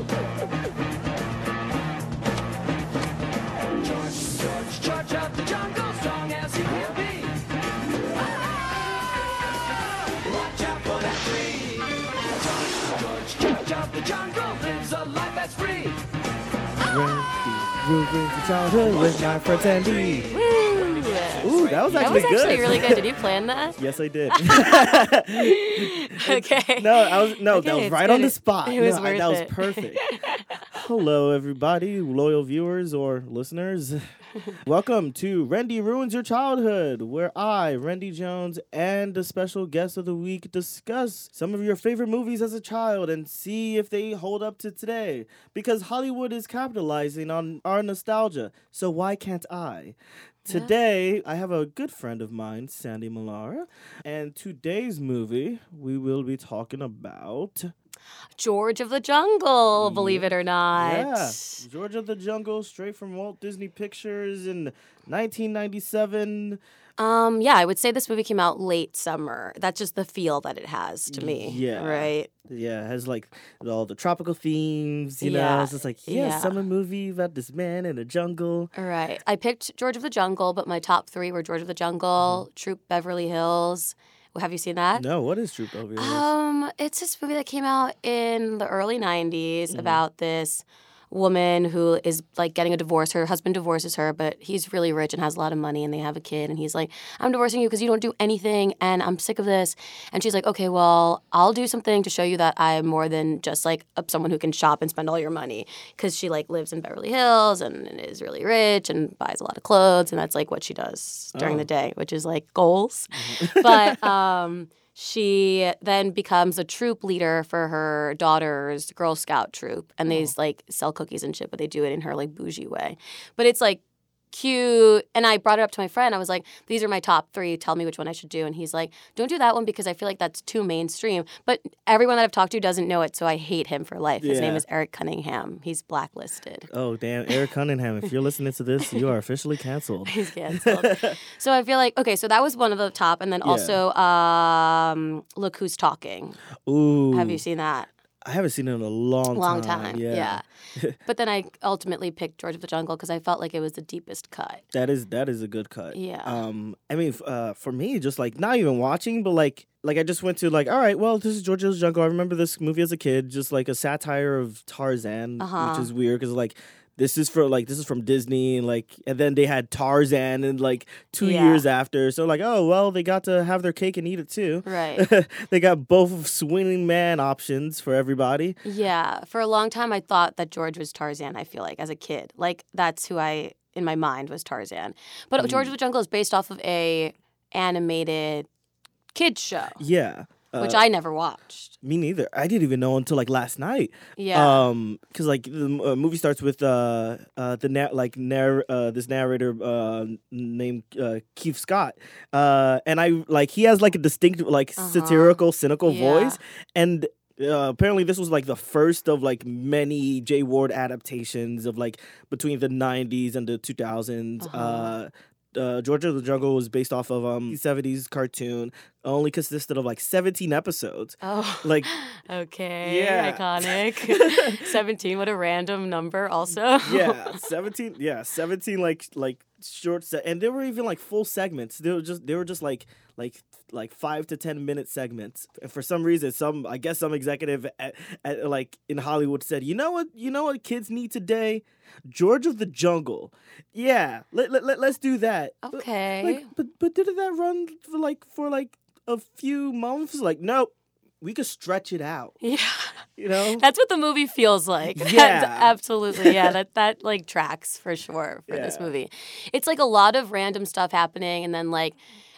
George, George, George of the jungle, strong as he will be. Watch out for that tree. George, George, George the jungle lives a life that's free. Ruins the childhood with my friends Andy. Woo! Ooh, that was That actually was actually good. really good. Did you plan that? yes, I did. okay. no, I was no, that was right good. on the spot. it was No, I- worth that was perfect. Hello, everybody, loyal viewers or listeners. Welcome to Rendy Ruins Your Childhood, where I, Rendy Jones, and the special guest of the week discuss some of your favorite movies as a child and see if they hold up to today. Because Hollywood is capitalizing on our nostalgia, so why can't I? Today, I have a good friend of mine, Sandy Millar, and today's movie we will be talking about George of the Jungle, believe it or not. Yeah, George of the Jungle, straight from Walt Disney Pictures in 1997. Um, yeah, I would say this movie came out late summer. That's just the feel that it has to me. Yeah. Right. Yeah, it has like all the tropical themes. You know, Yeah, it's just like yeah, yeah. summer movie about this man in a jungle. All right. I picked George of the Jungle, but my top three were George of the Jungle, Troop Beverly Hills. Well, have you seen that? Mm-hmm. No, what is Troop Beverly Hills? Um, it's this movie that came out in the early 90s Mm-hmm. about this woman who is like getting a divorce. Her husband divorces her, but he's really rich and has a lot of money and they have a kid and he's like, "I'm divorcing you because you don't do anything and I'm sick of this." And she's like, "Okay, well, I'll do something to show you that I'm more than just like someone who can shop and spend all your money." Cuz she like lives in Beverly Hills and is really rich and buys a lot of clothes and that's like what she does during Oh. the day, which is like goals. but um she then becomes a troop leader for her daughter's Girl Scout troop, and they oh. like sell cookies and shit, but they do it in her like bougie way. But it's like cute, and I brought it up to my friend. I was like, "These are my top three. Tell me which one I should do." And he's like, "Don't do that one because I feel like that's too mainstream." But everyone that I've talked to doesn't know it, so I hate him for life. His name is Eric Cunningham. He's blacklisted. oh damn, Eric Cunningham! If you're listening to this, you are officially canceled. He's canceled. so I feel like okay, so that was one of the top, and then Yeah. also um, look who's talking. Ooh, Have you seen that? I haven't seen it in a long, long time. time. Yeah. but then I ultimately picked George of the Jungle because I felt like it was the deepest cut. That is that is a good cut. Yeah. Um, I mean, uh, for me, just like not even watching, but like like I just went to like, all right, well, this is George of the Jungle. I remember this movie as a kid, just like a satire of Tarzan, Uh-huh. which is weird because like. This is for like this is from Disney and like and then they had Tarzan and like two Yeah. years after so like oh well they got to have their cake and eat it too Right. they got both swinging man options for everybody yeah. For a long time, I thought that George was Tarzan. I feel like as a kid, like that's who I in my mind was Tarzan. But mm. George of the Jungle is based off of a animated kids show, yeah uh, which I never watched. me neither I didn't even know until like last night Yeah. Um, because like the uh, movie starts with uh uh the na- like narr- uh this narrator uh named uh Keith Scott uh and I like he has like a distinct like Uh-huh. satirical cynical Yeah. voice and. Uh, apparently, this was like the first of like many Jay Ward adaptations of like between the '90s and the 2000s. Uh-huh. Uh, uh, George of the Jungle was based off of um 70s cartoon. Only consisted of like 17 episodes. oh. Like Okay. Yeah. Iconic. 17. What a random number, also. yeah, seventeen. Yeah, seventeen. Like like short set, and there were even like full segments. They were just they were just like like like five to ten minute segments. And for some reason, some I guess some executive at, at like in Hollywood said, you know what, you know what kids need today, George of the Jungle. Yeah, let let, let let's do that. Okay. Like, but but didn't that run for like for like a few months? Like, nope, we could stretch it out. yeah. You know. That's what the movie feels like. That's Yeah. absolutely. Yeah, that that like tracks for sure for this movie. It's like a lot of random stuff happening and then like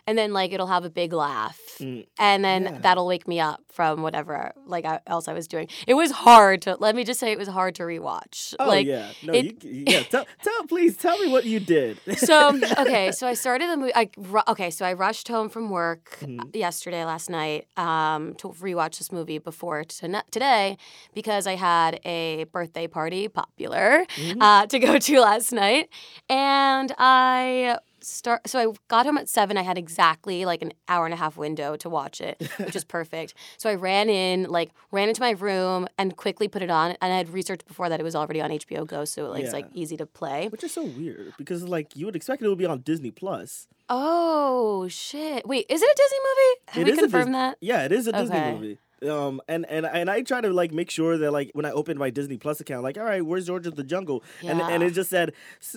and then like it'll have a big laugh. Mm, And then yeah. that'll wake me up from whatever like I, else I was doing. It was hard to let me just say it was hard to rewatch. Oh like yeah, no, it- you, yeah. Tell, tell, please tell me what you did. so okay, so I started the movie. I okay, so I rushed home from work Mhm. yesterday, last night, um, to rewatch this movie before to- today because I had a birthday party, popular, Mhm. uh, to go to last night, and I start. So I got home at seven. I had exactly like an hour and a half window to watch it, which is perfect. So I ran in, like ran into my room and quickly put it on. And I had researched before that it was already on HBO Go, so like, it's like easy to play. Which is so weird because like you would expect it would be on Disney Plus. Oh shit! Wait, is it a Disney movie? Have It we confirmed Dis- that? Yeah, it is a Disney Okay. movie. Um, and and and I try to like make sure that like when I opened my Disney Plus account, like, all right, where's George of the Jungle? And and it just said,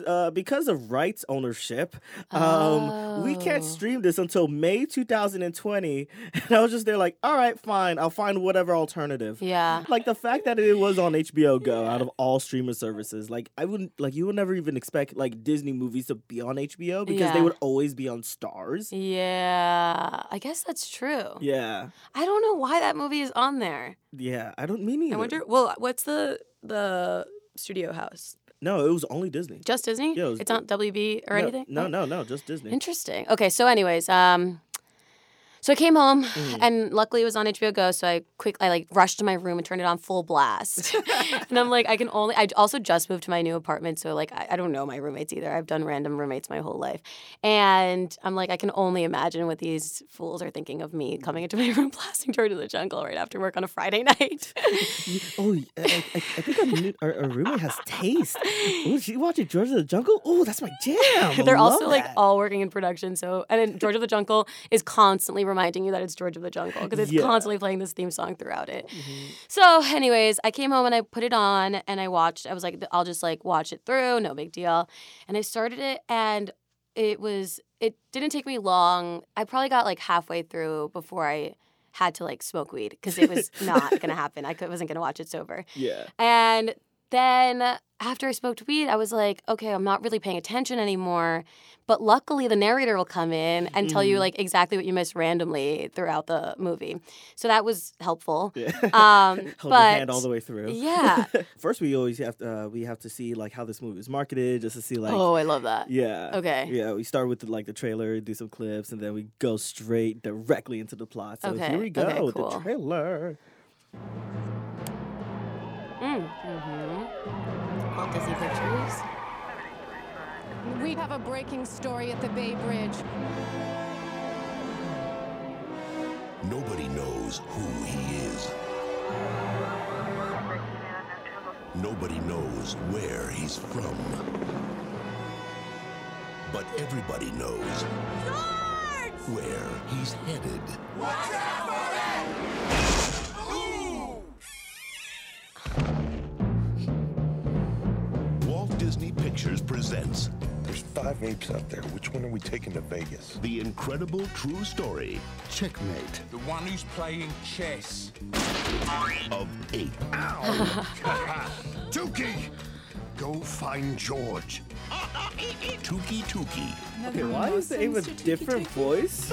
uh, because of rights ownership, um, we can't Oh. stream this until May 2020. And I was just there like, all right, fine, I'll find whatever alternative. Yeah. Like the fact that it was on HBO Go out of all streaming services, like I wouldn't like you would never even expect like Disney movies to be on HBO because they would always be on Starz. Yeah, I guess that's true. Yeah, I don't know why that movie is on there. yeah. I don't mean either. I wonder. Well, what's the the studio house? No, it was only Disney. Just Disney? Yeah, it was- it's not WB or no, anything. No, no, no, just Disney. Interesting. Okay, so anyways, um, so I came home Mm. and luckily it was on HBO Go, so I quick I like rushed to my room and turned it on full blast. and I'm like, I can only. I also just moved to my new apartment, so like I, I don't know my roommates either. I've done random roommates my whole life, and I'm like, I can only imagine what these fools are thinking of me coming into my room blasting George of the Jungle right after work on a Friday night. oh, I, I, I think our, new, our, our roommate has taste. Oh, she watching George of the Jungle. Oh, that's my jam. They're also like all working in production. So, and then George of the Jungle is constantly reminding you that it's George of the Jungle because it's Yeah. Mm-hmm. constantly playing this theme song throughout it. So, anyways, I came home and I put it on and I watched. I was like, I'll just like watch it through, no big deal. And I started it and it was, it didn't take me long. I probably got like halfway through before I had to like smoke weed because it was not going to happen. I wasn't going to watch it sober. yeah. And then after I smoked weed, I was like, okay, I'm not really paying attention anymore. But luckily, the narrator will come in and tell you Mhm. like exactly what you missed randomly throughout the movie. So that was helpful. Yeah. Um, Hold but your hand all the way through. yeah. First, we always have to uh, we have to see like how this movie is marketed, just to see like. oh, I love that. Yeah. Okay. Yeah, we start with the, like the trailer, do some clips, and then we go straight directly into the plot. So Okay, here we go, okay, with cool. the trailer. Mm, hmm Walt Disney Pictures. We have a breaking story at the Bay Bridge. Nobody knows who he is. Nobody knows where he's from. But everybody knows where he's headed. Walt Pictures presents There's five apes out there. Which one are we taking to Vegas? the incredible true story Checkmate. The one who's playing chess. of ape. Dookie! Go find George. Tuki Tuki, Okay, why is the ape a different voice?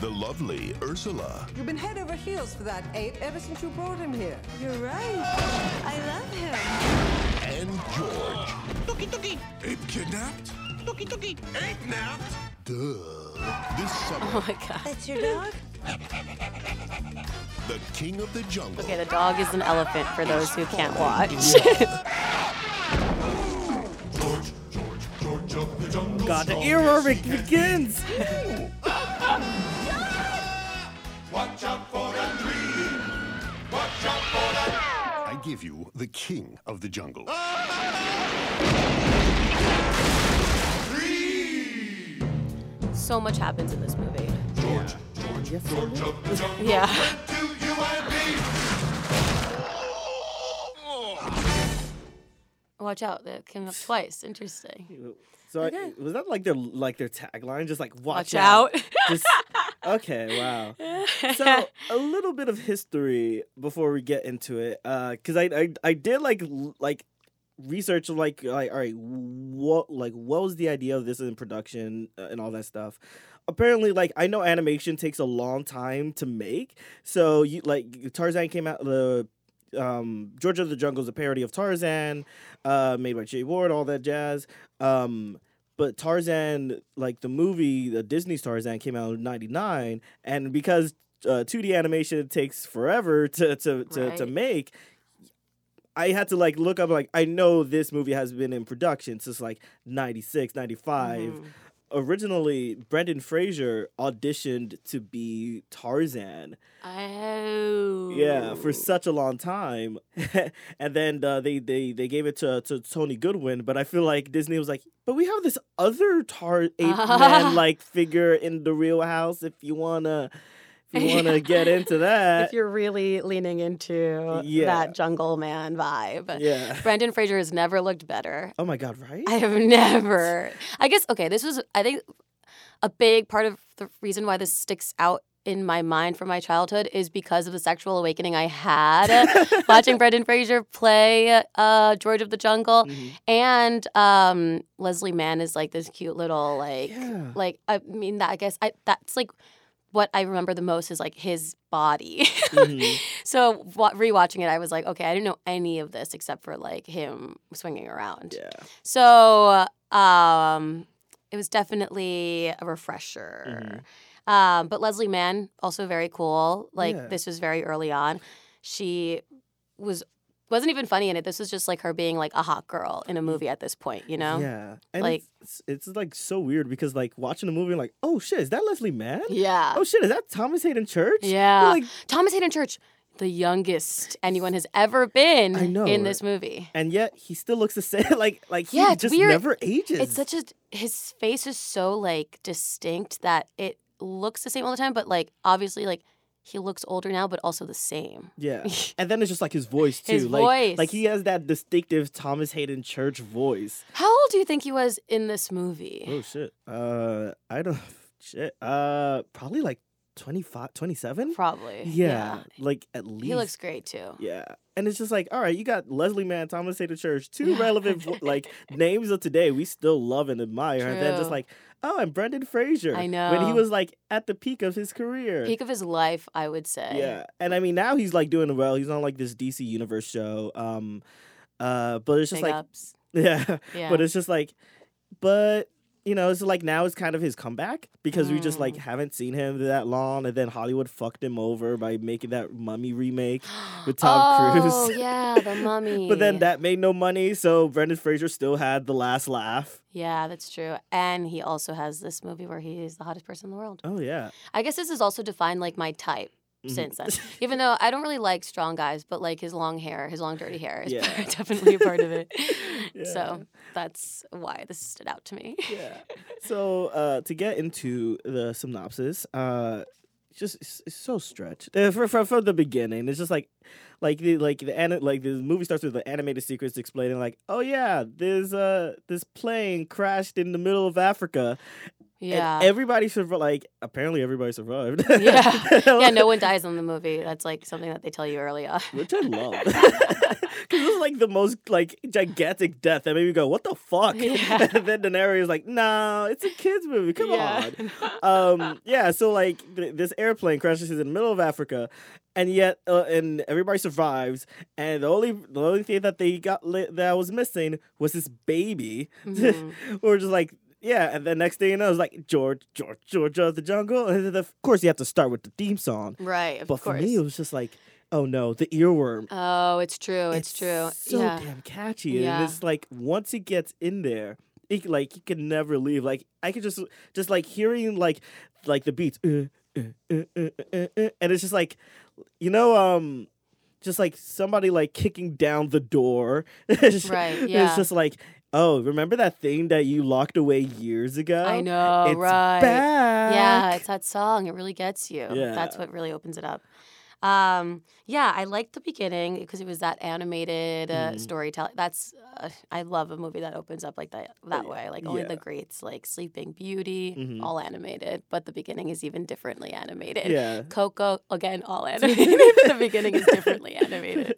the lovely Ursula, You've been head over heels for that ape ever since you brought him here. You're right. I love him. And George. Ape kidnapped? Ape napped? Duh. This summer, Oh my god. That's your dog? the king of the jungle. Okay, the dog is an elephant for those who can't watch. George, George, George of the jungle. God, the era be- begins. I give you the king of the jungle. so much happens in this movie. Yes, sir. Yeah. Watch out, that came up twice. Interesting. So I- was that like their like their tagline? Just like watch, Watch out. Just, okay, wow. So a little bit of history before we get into it, because I, I I did like like research like like all right, what like what was the idea of this in production uh, and all that stuff. Apparently, like I know animation takes a long time to make, so you like Tarzan came out the. Um, George of the Jungle is a parody of Tarzan, uh, made by Jay Ward, all that jazz. Um, but Tarzan, like the movie, the Disney's Tarzan came out in '99, and because uh, 2D animation takes forever to to to, to make, I had to like look up like I know this movie has been in production since like 96, 95. Mhm. Originally Brendan Fraser auditioned to be Tarzan. Oh. Yeah, for such a long time, and then uh, they they they gave it to to Tony Goldwyn. But I feel like Disney was like, but we have this other tar ape man like figure in the real house. If you wanna, if you wanna get into that, If you're really leaning into Yeah. that jungle man vibe. yeah. Brendan Fraser has never looked better. Oh my god, right? I have never. I guess okay. This was I think a big part of the reason why this sticks out in my mind from my childhood is because of the sexual awakening I had watching Brendan Fraser play uh, George of the Jungle, Mhm. and um, Leslie Mann is like this cute little like Yeah. like I mean that I guess I that's like what I remember the most is like his body. Mhm. so wa- rewatching it, I was like, okay, I didn't know any of this except for like him swinging around. Yeah. So um, it was definitely a refresher. Um, but Leslie Mann also very cool. Like Yeah. this was very early on. She was wasn't even funny in it. This was just like her being like a hot girl in a movie at this point. You know? Yeah. And Like- it's, it's it's like so weird because like watching the movie, like, oh shit, is that Leslie Mann? Yeah. Oh shit, is that Thomas Haden Church? You're Yeah. like, Thomas Haden Church, the youngest anyone has ever been I know, in this movie. and yet he still looks the same. Like like he Yeah, just weird. never ages. It's such a his face is so like distinct that it looks the same all the time, but like obviously like he looks older now, but also the same. Yeah. And then it's just like his voice too. His like, voice. Like he has that distinctive Thomas Haden Church voice. How old do you think he was in this movie? Oh shit. Uh I don't shit. Uh probably like 25 27? Probably. Yeah, Like at least He looks great too. Yeah. And it's just like, all right, you got Leslie Mann, Thomas Haden Church, two relevant like names of today we still love and admire. And then just like, oh, and Brendan Fraser. I know When he was like at the peak of his career. Peak of his life, I would say. Yeah. And I mean now he's like doing well. He's on like this DC Universe show. Um uh but it's just Big like ups. Yeah. Yeah. But it's just like but you know, it's like now it's kind of his comeback because we just like Mm. haven't seen him that long and then Hollywood fucked him over by making that mummy remake with Tom Cruise. Oh yeah, the mummy. But then that made no money, so Brendan Fraser still had the last laugh. Yeah, that's true. And he also has this movie where he is the hottest person in the world. Oh yeah. I guess this is also defined like my type. Since then. Even though I don't really like strong guys, but like his long hair, his long dirty hair is Yeah. definitely a part of it. Yeah. So that's why this stood out to me. Yeah. So uh, to get into the synopsis, uh, just it's, it's so stretched uh, for, for, from the beginning. It's just like, like the like the ani- like the movie starts with the animated sequence explaining like, oh yeah, there's uh this plane crashed in the middle of Africa. Yeah. And everybody survived. Like apparently everybody survived. yeah. yeah, no one dies in the movie. That's like something that they tell you early on. Which I love. Because it's like the most like gigantic death that made me go, what the fuck? Yeah. and then Daenerys is like, no, it's a kid's movie. Come Yeah. on. um, yeah, so like th- this airplane crashes in the middle of Africa, and yet uh, and everybody survives, and the only the only thing that they got li- that was missing was this baby. Mhm. We're just like. Yeah, and the next thing you know, it's like George, George, George of the Jungle, and then of course you have to start with the theme song. Right, of But for course. me, it was just like, oh no, the earworm. Oh, it's true. It's, true. So yeah. damn catchy, Yeah. and it's like once it gets in there, it like you can never leave. Like I could just just like hearing like like the beats, uh, uh, uh, uh, uh, uh, and it's just like you know um. Just like somebody like kicking down the door. It's- Right, yeah. It's just like, oh, remember that thing that you locked away years ago? I know, it's right. Back. Yeah, it's that song. It really gets you. Yeah. That's what really opens it up. Um, yeah, I liked the beginning because it was that animated uh, Mhm. storytelling. That's uh, I love a movie that opens up like that that yeah. way. Like only Yeah. the greats, like Sleeping Beauty, Mhm. all animated, but the beginning is even differently animated. Yeah. Coco again, all animated. the beginning is differently animated.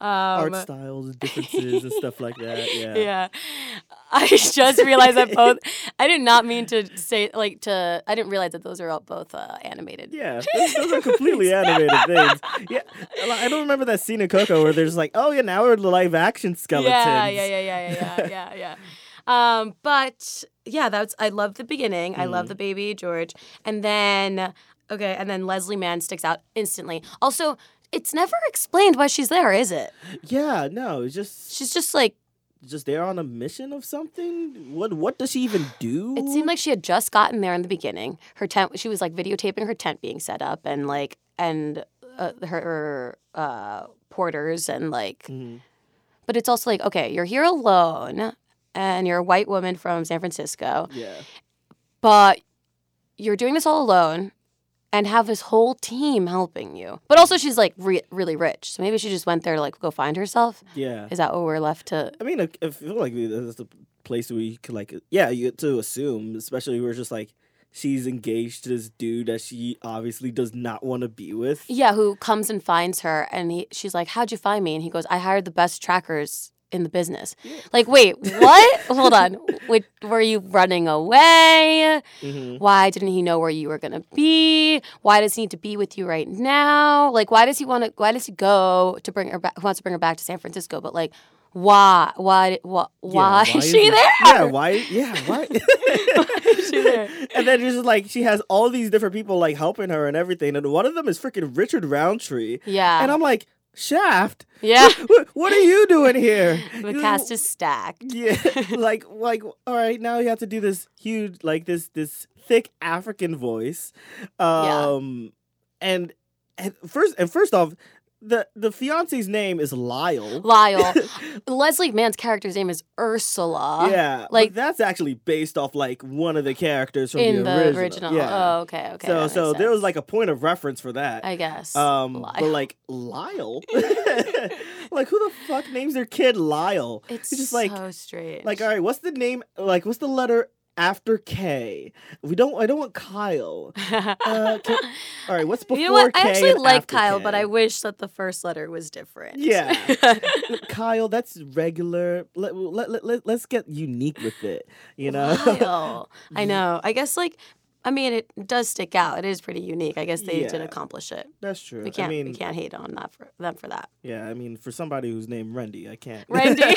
Um, Art styles, differences, and stuff like that. Yeah. yeah. I just realized that both. I did not mean to say like to. I didn't realize that those are all both uh, animated. Yeah, those, those are completely animated things. Yeah, I don't remember that scene in Coco where there's like, oh yeah, now we're live action skeletons. Yeah, yeah, yeah, yeah, yeah, yeah, yeah, yeah. Um, but yeah, that's. I love the beginning. I Mm-hmm. love the baby George, and then okay, and then Leslie Mann sticks out instantly. Also, it's never explained why she's there, is it? Yeah, no, it's just She's just like just there on a mission of something. What what does she even do? It seemed like she had just gotten there in the beginning. Her tent, she was like videotaping her tent being set up, and like, and uh, her uh, porters, and like. Mhm. But it's also like, okay, you're here alone, and you're a white woman from San Francisco, yeah. but you're doing this all alone, and have his whole team helping you. But also, she's like re- really rich, so maybe she just went there to like go find herself. Yeah. Is that what we're left to? I mean, I I feel like that's the place we could like, yeah, you get to assume, especially we're just like she's engaged to this dude that she obviously does not want to be with. Yeah, who comes and finds her, and he, she's like, "How'd you find me?" And he goes, "I hired the best trackers in the business." Like, wait, what? Hold on. Wait, were you running away? Mhm. Why didn't he know where you were gonna be? Why does he need to be with you right now? Like, why does he want to? Why does he go to bring her back? Who wants to bring her back to San Francisco? But like, why? Why? Why? Yeah, why is is she it- there? Yeah, why? Yeah, why? is she there? and then just like she has all these different people like helping her and everything, and one of them is freaking Richard Roundtree. Yeah. and I'm like, Shaft. Yeah. What, what are you doing here? The cast is stacked. Yeah, like like all right, now you have to do this huge like this this thick African voice. Um and and first and first off, the the fiance's name is Lyle. Lyle. Leslie Mann's character's name is Ursula. yeah, like that's actually based off like one of the characters from in the, the original. original. Yeah. Oh, okay, okay. so so there was like a point of reference for that. I guess. um, Lyle. but like Lyle, like who the fuck names their kid Lyle? it's just like so strange. Like, all right, what's the name? Like, what's the letter after K? We don't. I don't want Kyle. Uh, K- all right, what's before you know what? K I actually like Kyle, K? but I wish that the first letter was different. Yeah. Kyle, that's regular. Let, let, let, let, let's get unique with it. You know. Lyle. I know. I guess like I mean it does stick out. It is pretty unique. I guess they did accomplish it. that's true. We can't I mean, we can't hate on that for them for that. yeah. I mean, for somebody who's named Rendy, I can't. Rendy.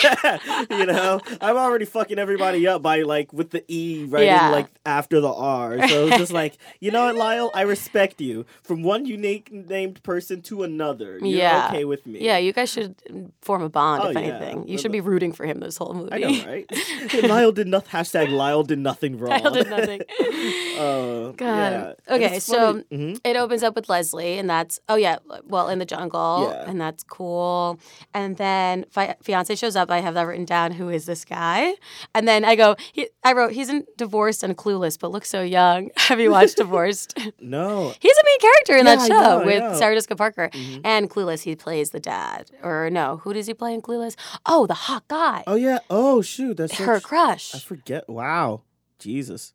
you know, I'm already fucking everybody up by like with the E right Yeah. like after the R. So it's just like, you know what, Lyle, I respect you. From one unique named person to another. You're Yeah. okay with me. Yeah, you guys should form a bond Oh, if yeah. anything. You should be rooting for him this whole movie. I know, right? Lyle did nothing. Hashtag Lyle did nothing wrong. Lyle did nothing. Um, Uh, God. yeah. Okay, so Mhm. it opens up with Leslie, and that's oh yeah, well in the jungle, Yeah. and that's cool. And then fi- fiance shows up. I have that written down. Who is this guy? And then I go, he, I wrote, he's in Divorced and Clueless, but looks so young. have you watched Divorced? no. He's a main character in Yeah, that show know, with. Sarah Jessica Parker. Mhm. And Clueless, he plays the dad. Or no, who does he play in Clueless? Oh, the hot guy. Oh yeah. Oh shoot. That's her such- crush, I forget. Wow. Jesus.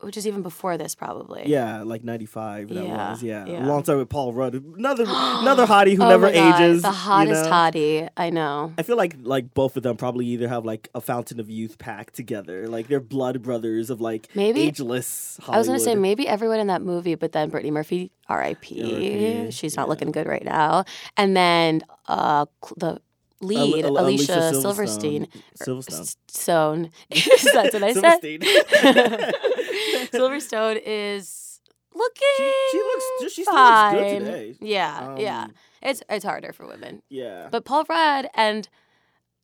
Which is even before this, probably. Yeah, like '95. That Yeah, was. Yeah. yeah. Alongside with Paul Rudd, another another hottie who Oh never ages. The you hottest know? hottie. I know. I feel like like both of them probably either have like a Fountain of Youth pack together, like they're blood brothers of like Maybe- ageless. Hollywood. I was gonna say maybe everyone in that movie, but then Brittany Murphy, R.I.P. She's not yeah. looking good right now. And then uh, the lead, Al- Al- Alicia, Alicia Silverstein. Silverstone. Stone. That's what I said. Silverstone is looking. she looks- she still looks good today. Yeah, yeah. Um, It's it's harder for women, yeah. but Paul Rudd and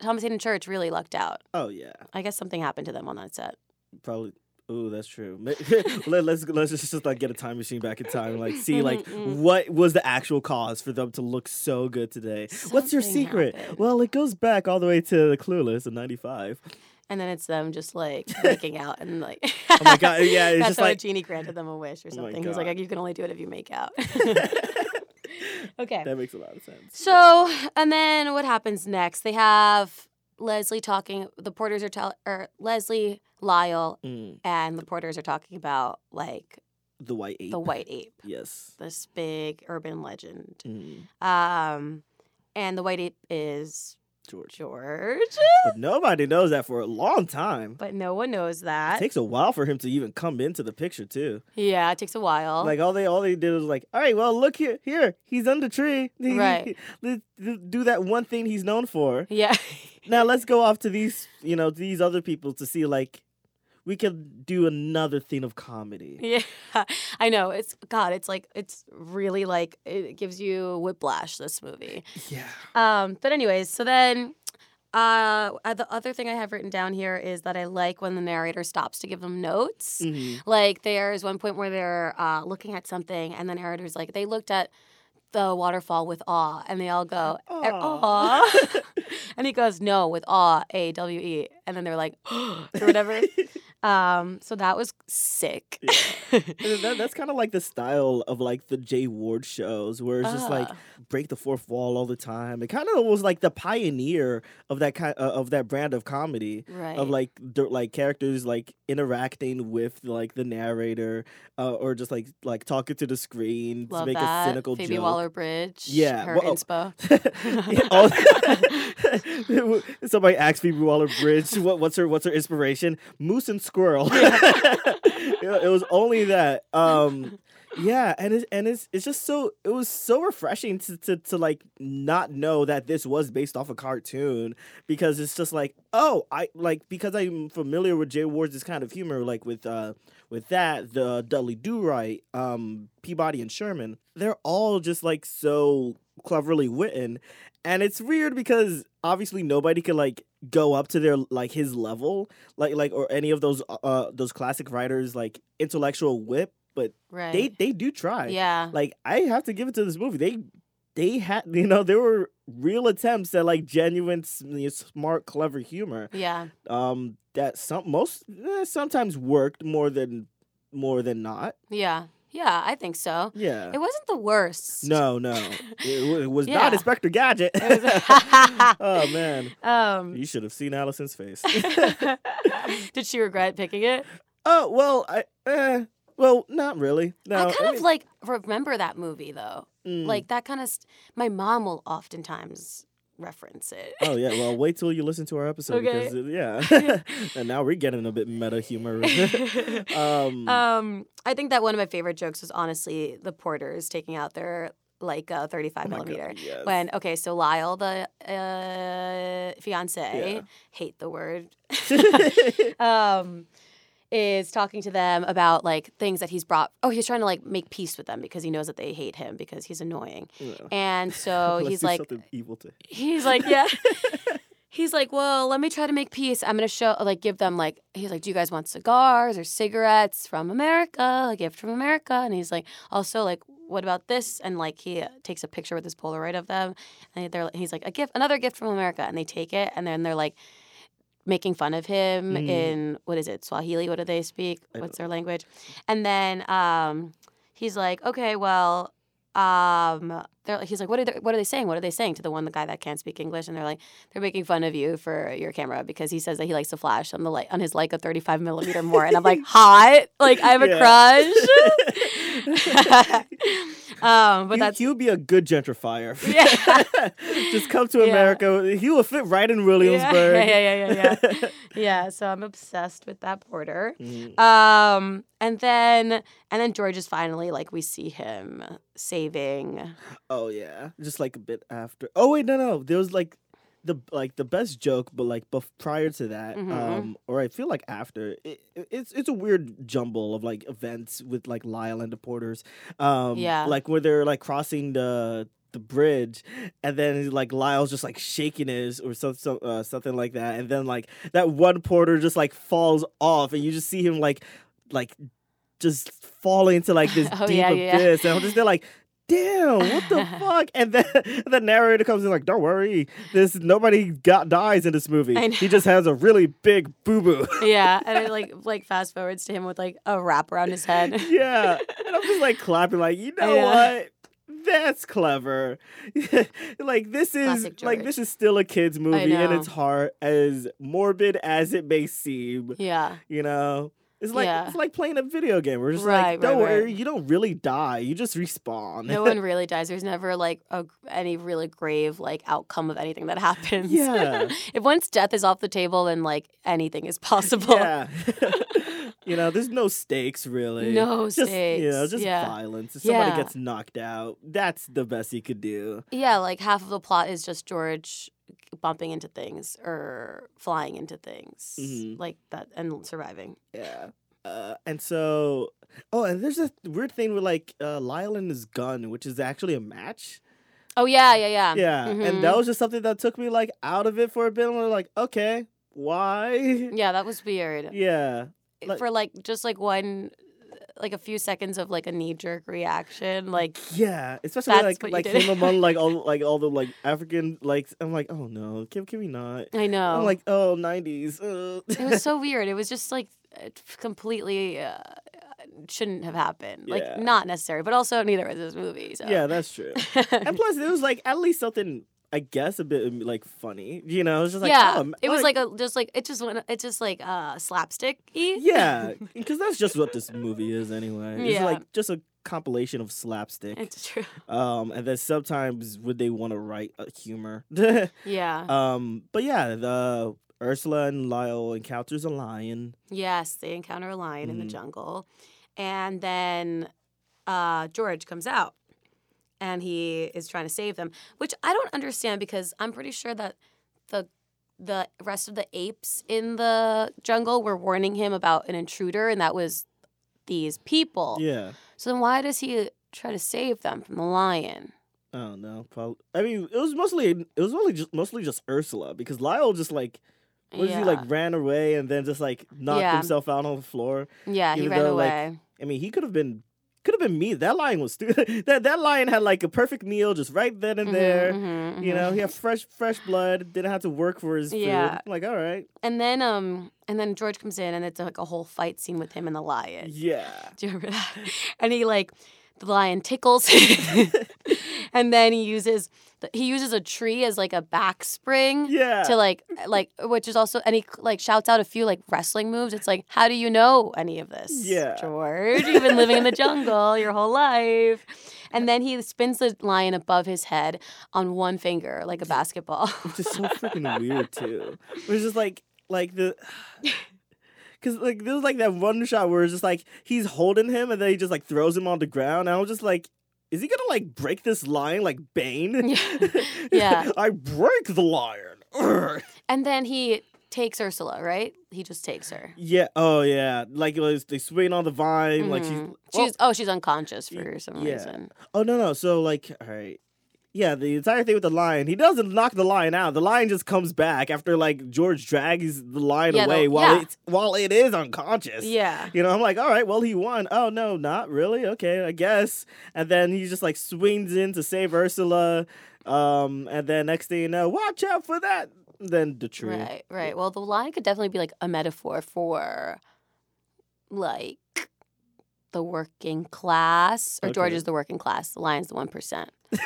Thomas Haden Church really lucked out. oh yeah. I guess something happened to them on that set. Probably. Oh, that's true. Let, let's let's just, just like get a time machine back in time, like see like Mm-mm. what was the actual cause for them to look so good today. What's your secret? happened. Well, it goes back all the way to the Clueless in '95. And then it's them just like making out and like. Oh my God, yeah, it's That's just how like- Genie granted them a wish or Oh something. He's like, you can only do it if you make out. okay. That makes a lot of sense. So, and then what happens next? They have Leslie talking. The porters are telling, or Leslie, Lyle, Mm, and the porters are talking about like the white ape. the white ape, Yes. this big urban legend. Mm, Um, and the white ape is George. George, But nobody knows that for a long time. but no one knows that. It takes a while for him to even come into the picture too. yeah, it takes a while. Like all they all they did was like, all right, well look here, here he's under tree. Right. do that one thing he's known for. yeah. Now let's go off to these, you know, these other people to see like we could do another thing of comedy. Yeah, I know. It's God. It's like it's really like it gives you whiplash. This movie. Yeah. Um, but anyways, so then uh, the other thing I have written down here is that I like when the narrator stops to give them notes. Like there's one point where they're uh, looking at something, and the narrator's like, they looked at the waterfall with awe, and they all go, "Eh, awe. and he goes, no, with awe, A W E, and then they're like, or whatever. um, so that was sick. And that, that's kind of like the style of like the Jay Ward shows, where it's just like Ah. break the fourth wall all the time. It kind of was like the pioneer of that kind uh, of that brand of comedy, Right. of like like characters like interacting with like the narrator, uh, or just like like talking to the screen Love to make that. a cynical Phoebe joke. Waller Bridge. Yeah, Her well- inspo. Yeah, all- Somebody asked Phoebe Waller Bridge, what, what's her what's her inspiration? Moose and squirrel. it, it was only that. Um, yeah, and it's and it's it's just so it was so refreshing to, to to like not know that this was based off a cartoon because it's just like oh I like because I'm familiar with Jay Ward's kind of humor like with uh with that the Dudley Do Right um Peabody and Sherman they're all just like so cleverly written and it's weird because obviously nobody could like go up to their like his level like like or any of those uh those classic writers like intellectual whip but Right. they they do try yeah. like I have to give it to this movie. They they had you know there were real attempts at like genuine s- you know, smart clever humor. yeah. Um that some most eh, sometimes worked more than more than not. Yeah. Yeah. I think so. Yeah. It wasn't the worst. no, no. It, it was Yeah. not Inspector Gadget. Oh man. um, You should have seen Allison's face. did she regret picking it? oh, well, I eh, well, not really. No. I kind of mean, like remember that movie though. mm. Like that kind of. St- my mom will oftentimes reference it. Oh yeah, well wait till you listen to our episode Okay. because yeah, and now we're getting a bit meta humor. um, um, I think that one of my favorite jokes was honestly the porters taking out their like uh, 35 oh my God, millimeter. yes. When okay, so Lyle, the uh, fiance, Yeah. hate the word, um, is talking to them about like things that he's brought. Oh, he's trying to like make peace with them because he knows that they hate him because he's annoying. Yeah. And so he's like, evil to. he's like, yeah. He's like, well, let me try to make peace. I'm gonna show, like, give them like, he's like, do you guys want cigars or cigarettes from America? A gift from America. And he's like, also like, what about this? And like, he uh, takes a picture with his Polaroid of them, and they're, he's like, a gift, another gift from America, and they take it, and then they're like, making fun of him Mm. in what is it, Swahili? What do they speak? What's their language? And then um, he's like, okay, well, um, they're he's like, what are they, what are they saying? What are they saying to the one the guy that can't speak English? And they're like, they're making fun of you for your camera because he says that he likes to flash on the light on his Leica 35 millimeter more. And I'm like, hot, like I have a crush. um, but he, that's he would be a good gentrifier. Yeah. Just come to Yeah. America. He would fit right in Williamsburg. Yeah, yeah, yeah, yeah, yeah. yeah, so I'm obsessed with that porter. Mhm. Um, and then and then George is finally like we see him saving. Oh yeah, just like a bit after. Oh wait, no, no. There was like the like the best joke, but like bef- prior to that, Mhm. um, or I feel like after. It, it- it's it's a weird jumble of like events with like Lyle and the Porters. Um, Yeah. like where they're like crossing the the bridge, and then like Lyle's just like shaking his or some, some uh, something like that, and then like that one porter just like falls off, and you just see him like like just falling into like this Oh, deep yeah, yeah. abyss, and I'm just there like damn, what the fuck? And then the narrator comes in like, don't worry, this nobody got dies in this movie. He just has a really big boo boo. Yeah, and it like like fast forwards to him with like a wrap around his head. yeah, and I'm just like clapping, like, you know Yeah. what? That's clever. like this is like this is still a kids movie in its heart, as morbid as it may seem. Yeah. You know. It's like Yeah. it's like playing a video game. We're just Right, like, don't right, right. worry, you don't really die. You just respawn. No one really dies. There's never like a, any really grave like outcome of anything that happens. Yeah. if once death is off the table, then like anything is possible. Yeah. you know, there's no stakes really. No just, You know, just yeah. violence. If somebody Yeah. gets knocked out, that's the best you could do. Yeah, like half of the plot is just George bumping into things or flying into things Mhm. like that and surviving. Yeah. Uh, and so, oh, and there's a weird thing with like uh, Lyle and his gun, which is actually a match. Oh yeah, yeah, yeah. Yeah, Mhm. and that was just something that took me like out of it for a bit. And we're like, okay, why? yeah, that was weird. Yeah, like- For like just like one, like a few seconds of like a knee jerk reaction, like yeah. Especially like like him among like all like all the like African like. I'm like, oh no, can can we not? I know. I'm like, oh, 90s. Uh. it was so weird. It was just like uh, completely uh, shouldn't have happened. Like Yeah. not necessary, but also neither was this movie. So yeah, that's true. and plus, it was like at least something. I guess a bit like funny, you know. It was just like yeah, oh, it was like a just like it just went. It's just like uh slapstick. yeah, because that's just what this movie is anyway. It's Yeah. like just a compilation of slapstick. it's true. Um, and then sometimes would they want to write a humor? Yeah. um, but yeah, the Ursula and Lyle encounters a lion. Yes, they encounter a lion in the Mhm. jungle. And then uh, George comes out and he is trying to save them, which I don't understand because I'm pretty sure that the the rest of the apes in the jungle were warning him about an intruder and that was these people. Yeah, So then why does he try to save them from the lion? I don't know. Probably. I mean, it was mostly it was only just mostly just Ursula because Lyle just like. What did he like ran away and then just like knocked Yeah. himself out on the floor? Yeah, he ran though, like, away. I mean, he could have been could have been me. That lion was stupid. that that lion had like a perfect meal just right then and Mhm, there. mhm, You know, he had fresh fresh blood. Didn't have to work for his food. Yeah. Like, all right, And then um and then George comes in and it's like a whole fight scene with him and the lion. yeah. Do you remember that? And he like the lion tickles and then he uses he uses a tree as like a back spring Yeah. to like like which is also and he like shouts out a few like wrestling moves. It's like, how do you know any of this? Yeah. George, you've been living in the jungle your whole life. And then he spins the lion above his head on one finger like a basketball. which is so freaking weird too. It was just like like the Cause like there was like that one shot where it's just like he's holding him and then he just like throws him on the ground. And I was just like, is he gonna like break this lion like Bane? Yeah. Yeah. I break the lion. Urgh. And then he takes Ursula, right? He just takes her. Yeah. Oh yeah. Like it was they swing on the vine. Like she's Mhm. well, she's oh she's unconscious for some yeah. reason. Oh no no. So like all right. Yeah, the entire thing with the lion, he doesn't knock the lion out. The lion just comes back after like George drags the lion Yeah, the- away while yeah. it's while it is unconscious. Yeah. You know, I'm like, all right, well, he won. Oh no, not really. Okay, I guess. And then he just like swings in to save Ursula. Um, and then next thing you know, watch out for that. Then the tree. Right, right. Well, the lion could definitely be like a metaphor for like the working class. Or George Okay. is the working class. The lion's the one percent.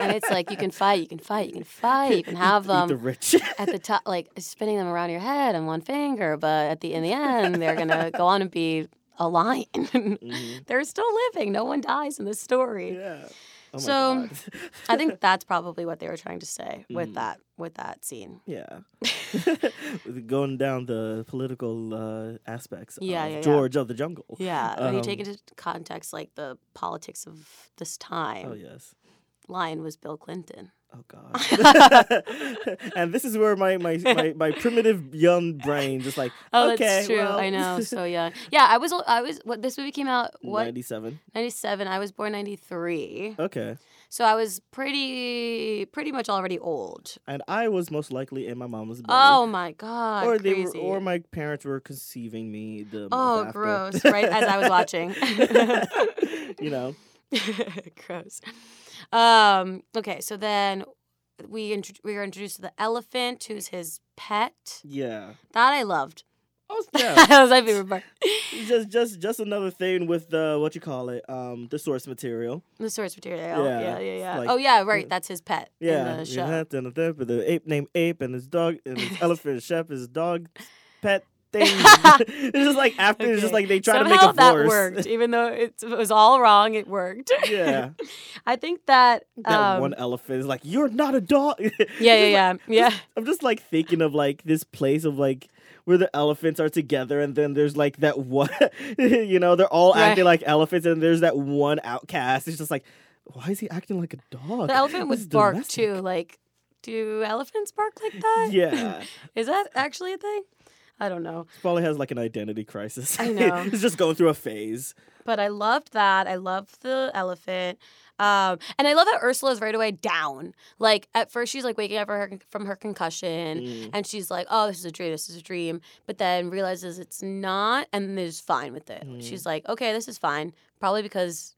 And it's like you can fight, you can fight, you can fight, you can have them the rich. at the top, like spinning them around your head on one finger. But at the in the end, they're gonna go on and be a lion. Mhm. they're still living. No one dies in this story. Yeah. Oh So, I think that's probably what they were trying to say with Mm. that with that scene. Yeah. Going down the political uh, aspects Yeah, of yeah, yeah. George of the Jungle. Yeah, when you take Um, into context like the politics of this time, Oh, yes. Lion was Bill Clinton. Oh God! and this is where my, my, my, my primitive young brain just like Oh, okay, that's true. well, I know, so young. Yeah, I was. I was. What this movie came out? What? ninety-seven. Ninety seven. I was born ninety three. Okay, So I was pretty, pretty much already old. and I was most likely in my mama's belly. Oh my god, or they were, crazy. or my parents were conceiving me. The oh, after. gross! Right as I was watching. you know, gross. Um. Okay, so then we intro- we were introduced to the elephant, who's his pet. yeah. That I loved. Oh yeah. that was my favorite part. just just just another thing with the what you call it, um, the source material. The source material. Yeah, Yeah, yeah, yeah. like- oh yeah, right. That's his pet Yeah, in the show. yeah. the ape named Ape and his dog and his elephant Shep, his dog pet thing. it's just like after it's just like they try Somehow to make it that worked, even though it, it was all wrong. It worked. yeah, I think that. that um, one elephant is like, "You're not a dog." Yeah, yeah, yeah, yeah. I'm just like thinking of like this place of like where the elephants are together, and then there's like that one, you know, they're all Right. acting like elephants, and there's that one outcast. It's just like, why is he acting like a dog? The elephant was would bark too. Like, do elephants bark like that? Yeah. Is that actually a thing? I don't know. Probably has like an identity crisis. I know. He's just going through a phase. But I loved that. I loved the elephant. Um, and I love how Ursula is right away down. Like at first she's like waking up from her, from her concussion Mm. and she's like, oh, this is a dream. This is a dream. But then realizes it's not and is fine with it. Mm. She's like, okay, this is fine. Probably because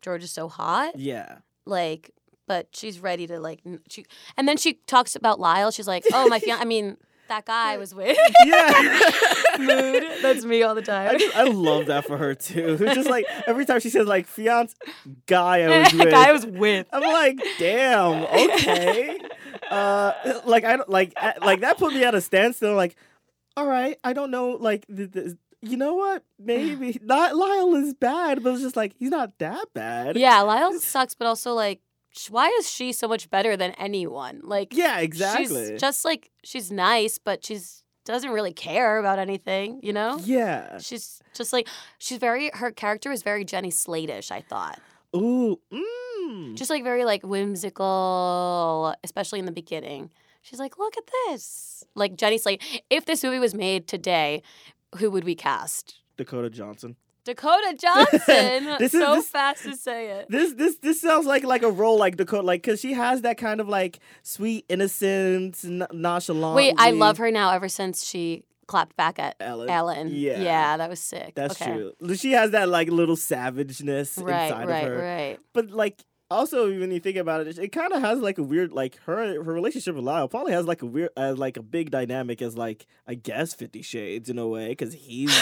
George is so hot. Yeah. Like, but she's ready to like, she, and then she talks about Lyle. She's like, oh, my fiance, I mean, that guy I was with. Yeah. Mood. That's me all the time. I, just, I love that for her too. It's just like every time she says like fiance guy I was with. guy I was with. I'm like, damn, okay. Uh, like I don't like like that put me at a standstill. Like, all right, I don't know. Like, th- th- you know what? Maybe not. Lyle is bad, but it's just like he's not that bad. Yeah, Lyle sucks, but also like, why is she so much better than anyone? Like, Yeah, exactly. She's just like she's nice, but she's doesn't really care about anything. You know? yeah. She's just like she's very. Her character is very Jenny Slate-ish. I thought, Ooh. Mm. just like very like whimsical, especially in the beginning. She's like, look at this, like Jenny Slate. If this movie was made today, who would we cast? Dakota Johnson. Dakota Johnson. This is- so this- fast to say it. This this this sounds like like a role like Dakota, like because she has that kind of like sweet innocence, n- nonchalant. Wait, I love her now ever since she clapped back at Ellen. Ellen. Yeah. Yeah, that was sick. That's okay. true. She has that like little savageness Right, inside right, of her. right. But like also when you think about it, it kind of has like a weird like her her relationship with Lyle probably has like a weird uh, like a big dynamic as like I guess Fifty Shades in a way because he's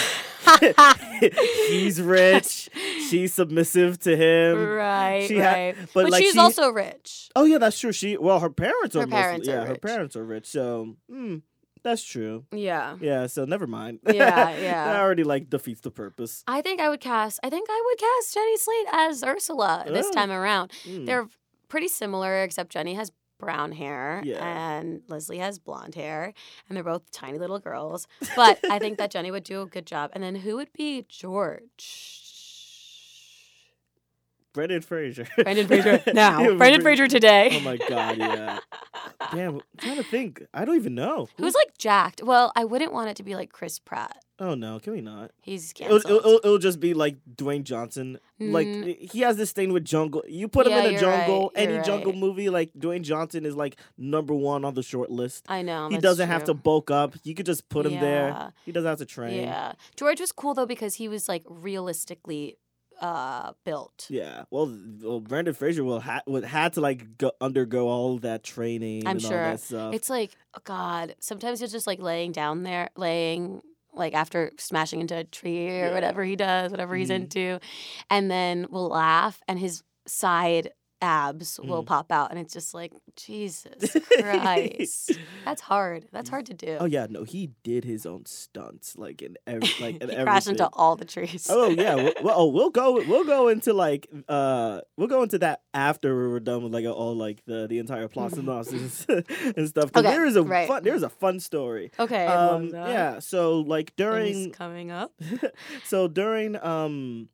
he's rich, she's submissive to him. Right, She ha- right. but, but like, she's she- also rich. Oh yeah, that's true. She well her parents are Her mostly- parents are yeah her parents are rich so mm, that's true. Yeah. Yeah, so never mind. Yeah, yeah. that already like defeats the purpose. I think I would cast. I think I would cast Jenny Slate as Ursula this Oh. time around. Mm. They're pretty similar, except Jenny has brown hair Yeah. and Leslie has blonde hair, and they're both tiny little girls. But I think that Jenny would do a good job. And then who would be George? Brendan Fraser. Brendan Fraser now. Yeah, Brendan Bren- Fraser today. Oh my god, yeah. Damn, I'm trying to think. I don't even know. Who's like jacked? Well, I wouldn't want it to be like Chris Pratt. Oh no, can we not? He's It'll, canceled. it'll, it'll just be like Dwayne Johnson. Like Mm. he has this thing with jungle. You put him Yeah, in a jungle, right, any you're jungle movie, like Dwayne Johnson is like number one on the short list. I know. he doesn't have to bulk up. You could just put him Yeah. there. He doesn't have to train. Yeah. George was cool though because he was like realistically uh built. Yeah. Well, well Brendan Fraser will ha- would had to like go, undergo all that training I'm and all sure. that stuff. It's like, oh God, sometimes he's just like laying down there, laying like after smashing into a tree or Yeah. whatever he does, whatever he's Mhm. into, and then we'll laugh and his side abs will Mhm. pop out and it's just like Jesus Christ. That's hard. That's hard to do. Oh yeah, no, he did his own stunts, like in every like in he crashed into all the trees. Oh yeah, well, well oh, we'll go we'll go into like uh we'll go into that after we're done with like all like the the entire plot synopsis and stuff Okay, there is a right. fun there's a fun story. Okay, Um, yeah, so like Things during coming up. so during um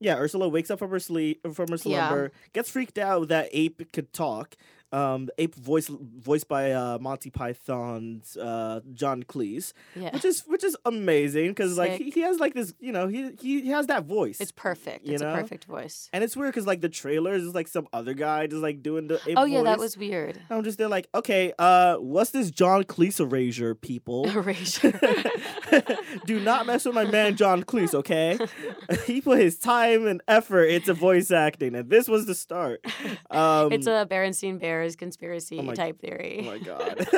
yeah, Ursula wakes up from her sleep from her Yeah. slumber, gets freaked out that ape could talk. Um, ape voice voiced by uh, Monty Python's uh, John Cleese, Yeah. which is which is amazing because like he, he has like this you know he he has that voice. It's perfect. It's know? a perfect voice. and it's weird because like the trailers is like some other guy just like doing the ape Oh yeah, that was weird. I'm just there like okay, uh, what's this John Cleese erasure, people? Erasure. Do not mess with my man John Cleese, okay? he put his time and effort into voice acting, and this was the start. Um, it's a Berenstein Bears conspiracy Oh type theory. oh my god.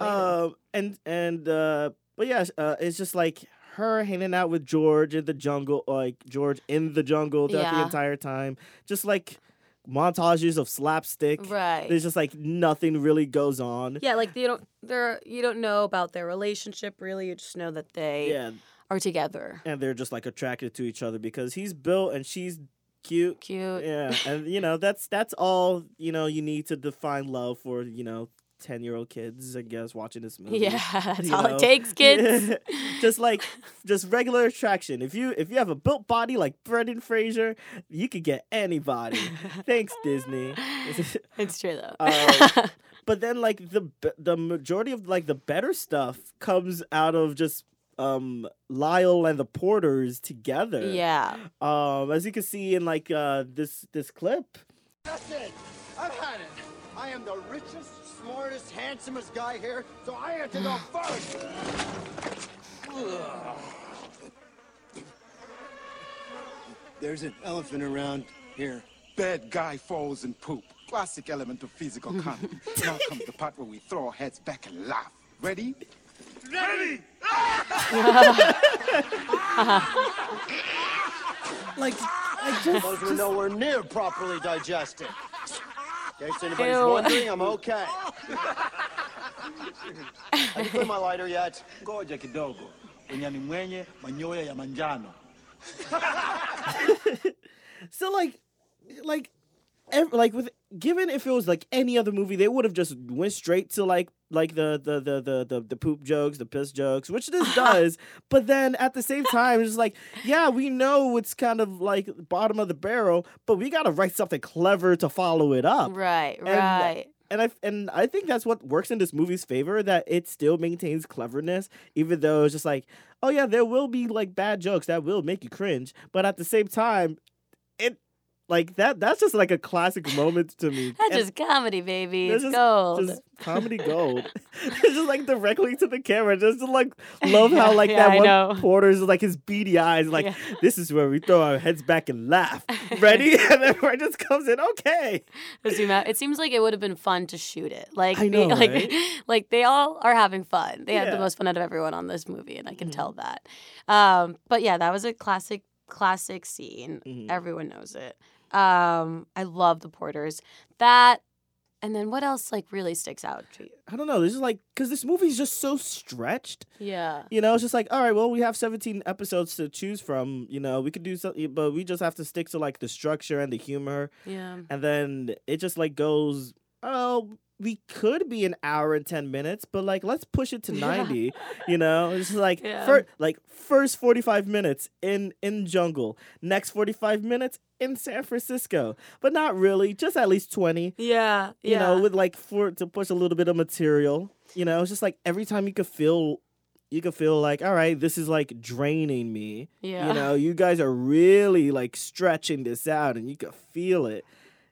um, and and uh, but yeah, uh, it's just like her hanging out with George in the jungle, like George in the jungle throughout the entire time, just like montages of slapstick. Right. There's just like nothing really goes on. Yeah, like you don't they're you don't know about their relationship really. You just know that they Yeah, are together. and they're just like attracted to each other because he's built and she's cute. Cute. Yeah, and you know that's that's all you know you need to define love for you know ten year old kids. I guess watching this movie. Yeah, that's you all know? it takes, kids. just like just regular attraction. If you if you have a built body like Brendan Fraser, you could get anybody. Thanks Disney. it's true though. Uh, but then like the the majority of like the better stuff comes out of just um Lyle and the Porters together. Yeah. Um, as you can see in like uh this this clip. That's it. I've had it. I am the richest, smartest, handsomest guy here, so I have to go first. There's an elephant around here. Bad guy falls in poop. Classic element of physical comedy. now comes the part where we throw our heads back and laugh. Ready? Ready! Like I just, Those were nowhere near properly digested. In case anybody's Ew. wondering, I'm okay. Have you put my lighter yet? Ngoja kidogo. Unyani mwenye manyoya ya manjano. so like like ev- like with given if it was like any other movie they would have just went straight to like like the the the the the, the poop jokes the piss jokes which this does but then at the same time it's like yeah we know it's kind of like bottom of the barrel but we got to write something clever to follow it up Right, And- right. and I and I think that's what works in this movie's favor that it still maintains cleverness, even though it's just like, oh yeah, there will be like bad jokes that will make you cringe, but at the same time, it like that that's just like a classic moment to me. That's And just comedy, baby. it's just- gold. just comedy gold. it's just like directly to the camera. Just like love how like Yeah, that I one know. Porter's like his beady eyes, like Yeah. this is where we throw our heads back and laugh. Ready? and then Red just comes in, okay. zoom out. It seems like it would have been fun to shoot it. Like, I they- know, like, right? like they all are having fun. They had the most fun out of everyone on this movie, and I can Mm-hmm. tell that. Um, but yeah, that was a classic, classic scene. Mhm. Everyone knows it. Um, I love the Porters. That, and then what else like really sticks out to you? I don't know. This is like because this movie's just so stretched. Yeah. You know, it's just like, all right, well, we have 17 episodes to choose from. You know, we could do something, but we just have to stick to like the structure and the humor. Yeah. And then it just like goes, oh, we could be an hour and 10 minutes, but like, let's push it to 90. you know, it's like, Yeah. fir- like first 45 minutes in, in jungle, next 45 minutes in San Francisco, but not really, just at least 20 Yeah. you know, with like for to push a little bit of material. You know, it's just like every time you could feel you could feel like, all right, this is like draining me. Yeah. You know, you guys are really like stretching this out and you could feel it.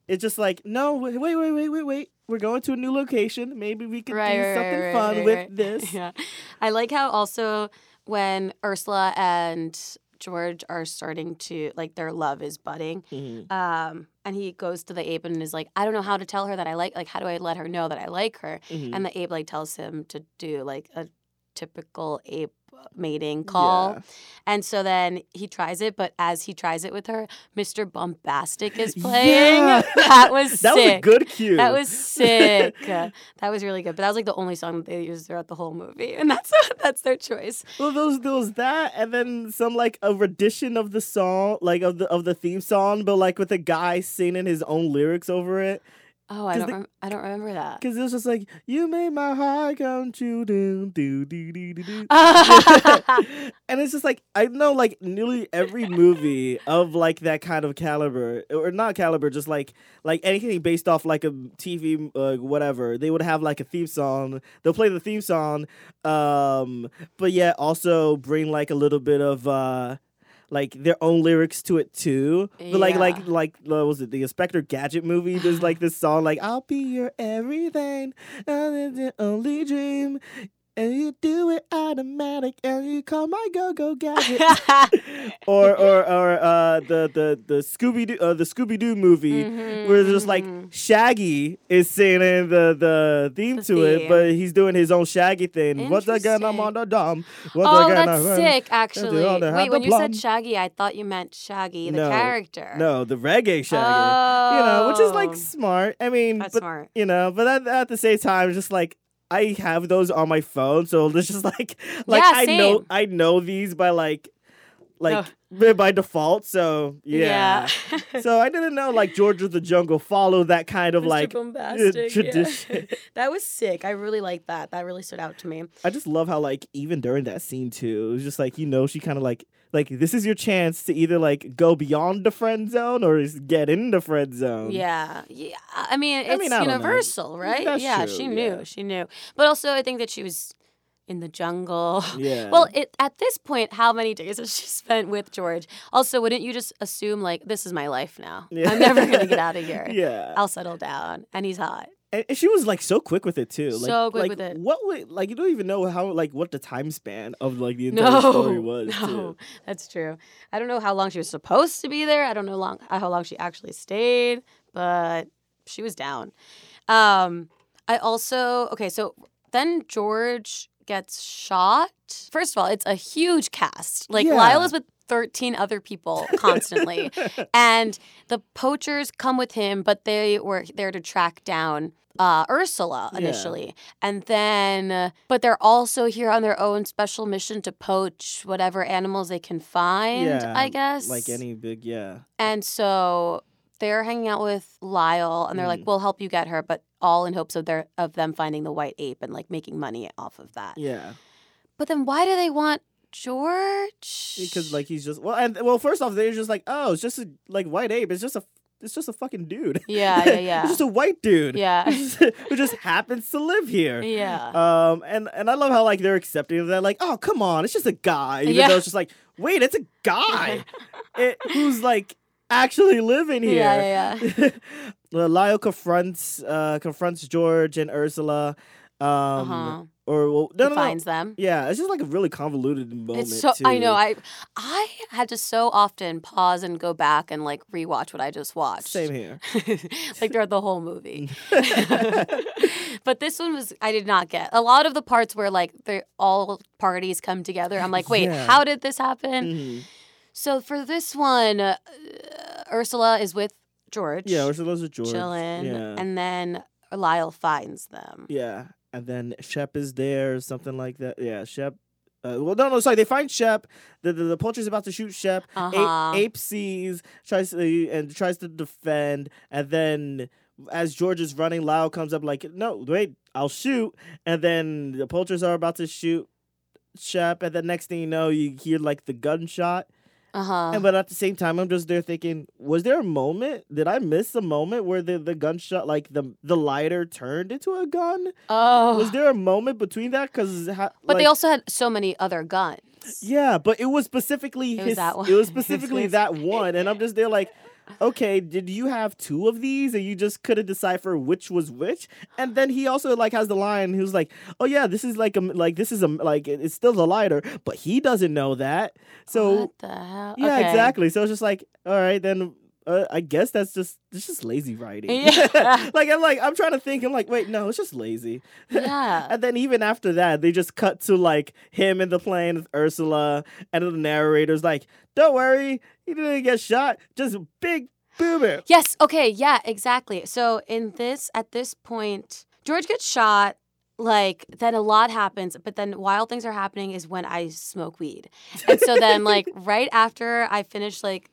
It's just like, no, wait, wait, wait, wait, wait, wait. We're going to a new location. Maybe we could right, do right, something right, fun with this. Yeah. I like how also when Ursula and George are starting to like their love is budding. Mhm. Um, and he goes to the ape and is like, I don't know how to tell her that I like like how do I let her know that I like her? Mhm. And the ape like tells him to do like a typical ape mating call. Yeah. And so then he tries it, but as he tries it with her, Mr. Bombastic is playing. Yeah. That was That was a sick. good cue. That was sick. that was really good. But that was like the only song that they used throughout the whole movie, and that's that's their choice. Well, those those that, and then some like a rendition of the song, like of the of the theme song, but like with a guy singing his own lyrics over it. Oh, I don't. the- rem- I don't remember that. Cause it was just like you made my heart come true, do do do do do do. and it's just like I know like nearly every movie of like that kind of caliber or not caliber, just like like anything based off like a TV uh, whatever. They would have like a theme song. They'll play the theme song, um, but yeah, also bring like a little bit of. uh like their own lyrics to it too. But like like Yeah. like uh, was it the Inspector Gadget movie? There's like this song like I'll be your everything, and it's the only dream. And you do it automatic, and you call my go go gadget, or or or uh, the the the Scooby Doo uh, the Scooby Doo movie, where it's just like Shaggy is singing the the theme The to it, but he's doing his own Shaggy thing. What's again? I'm on the dumb. What's oh, again? that's I'm- sick. Actually, wait. When you said. Shaggy, I thought you meant Shaggy, the No, character. No, the reggae Shaggy. You know, which is like Oh. smart. I mean, That's but, smart. You know, but at, at the same time, just like I have those on my phone, so it's just like like Yeah, I know. I know these by like like Oh. by- default. So yeah. Yeah. so I didn't know like George of the Jungle follow that kind of Mr. like uh, Bombastic, yeah. tradition. that was sick. I really liked that. That really stood out to me. I just love how like even during that scene too, it was just like you know she kind of like like this is your chance to either like go beyond the friend zone or just get in the friend zone. Yeah, yeah. I mean, it's I mean, I universal, mm, right? That's yeah, true, she knew. yeah. She knew. But also, I think that she was in the jungle. Yeah. Well, it, at this point, how many days has she spent with George? Also, wouldn't you just assume like this is my life now? Yeah. I'm never gonna get out of here. Yeah. I'll settle down, and he's hot. And she was like so quick with it too. Like, So quick like, with it. What would like you don't even know how like what the time span of like the entire No, story was. no, too. that's true. I don't know how long she was supposed to be there. I don't know long how long she actually stayed, but she was down. Um, I also okay. So then George gets shot. First of all, it's a huge cast. Like Yeah. Lyle is with. 13 other people constantly and the poachers come with him but they were there to track down uh, ursula Yeah. initially and then uh, but they're also here on their own special mission to poach whatever animals they can find yeah, i guess like any big yeah. and so they're hanging out with lyle and they're Mm. like we'll help you get her but all in hopes of their of them finding the white ape and like making money off of that Yeah, but then why do they want george because like he's just well, and well, first off, they're just like, oh, it's just a like white ape. It's just a it's just a fucking dude. Yeah, yeah, yeah. it's just a white dude. Yeah. who just, happens to live here. yeah Um, and and I love how like they're accepting of that. Like, oh come on, it's just a guy. Even Yeah. though it's just like, wait, it's a guy it, who's like actually living here. Yeah, yeah, yeah. Lyle confronts uh confronts George and Ursula. Um, Uh-huh. or well, no, no, no. finds them Yeah, it's just like a really convoluted moment. It's so I know. I I had to so often pause and go back and like rewatch what I just watched. Same here. like throughout the whole movie. but this one was I did not get. A lot of the parts where like they all parties come together. I'm like, wait, Yeah. how did this happen? Mhm. So for this one, uh, Ursula is with George. Yeah, Ursula's with George. chilling, Yeah. and then Lyle finds them. Yeah, and then Shep is there, something like that. Yeah, Shep. Uh, well, no, no, sorry. They find Shep. The the, the poacher's about to shoot Shep. Uh-huh. Ape, Ape sees, tries to and tries to defend, and then as George is running, Lyle comes up like, "No, wait, I'll shoot." And then the poachers are about to shoot Shep, and the next thing you know, you hear like the gunshot. Uh huh. And but at the same time, I'm just there thinking, was there a moment? Did I miss a moment where the, the gunshot, like the the lighter, turned into a gun? Oh. Was there a moment between that? Because ha- but they also had so many other guns. yeah, but it was specifically It was that one. It was specifically that one, and I'm just there like, okay, did you have two of these, and you just couldn't decipher which was which? And then he also like has the line. He was like, oh yeah, this is like a like this is a like it's still the lighter, but he doesn't know that. So what the hell? yeah, Okay. exactly. So it's just like, all right, then uh, I guess that's just it's just lazy writing. Yeah. like I'm like I'm trying to think. I'm like, wait, no, it's just lazy. Yeah. and then even after that, they just cut to like him in the plane with Ursula, and the narrator's like, "Don't worry, he didn't get shot. Just big boomer." Yes. Okay. Yeah. Exactly. So in this, at this point, George gets shot. Like then a lot happens, but then wild things are happening is when I smoke weed, and so then like right after I finish like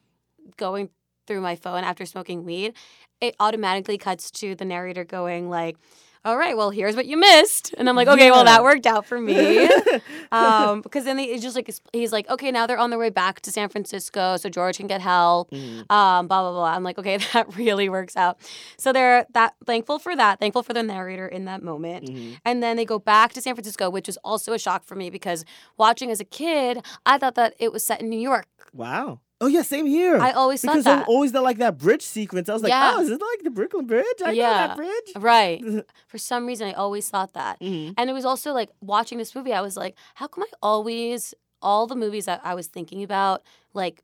going through my phone after smoking weed, it automatically cuts to the narrator going like. All right, well, here's what you missed, and I'm like, okay, well, that worked out for me. um, because then they, just like he's like, okay, now they're on their way back to San Francisco, so George can get help. Mm-hmm. Um, blah blah blah. I'm like, okay, that really works out. So they're that thankful for that, thankful for the narrator in that moment, Mm-hmm. and then they go back to San Francisco, which was also a shock for me because watching as a kid, I thought that it was set in New York. Wow. Oh yeah, same here. I always thought because that. of always the like that bridge sequence. I was like, Yeah. oh, is it like the Brooklyn Bridge? I know that bridge. Right. For some reason, I always thought that. Mhm. And it was also like watching this movie, I was like, how come I always, all the movies that I was thinking about, like,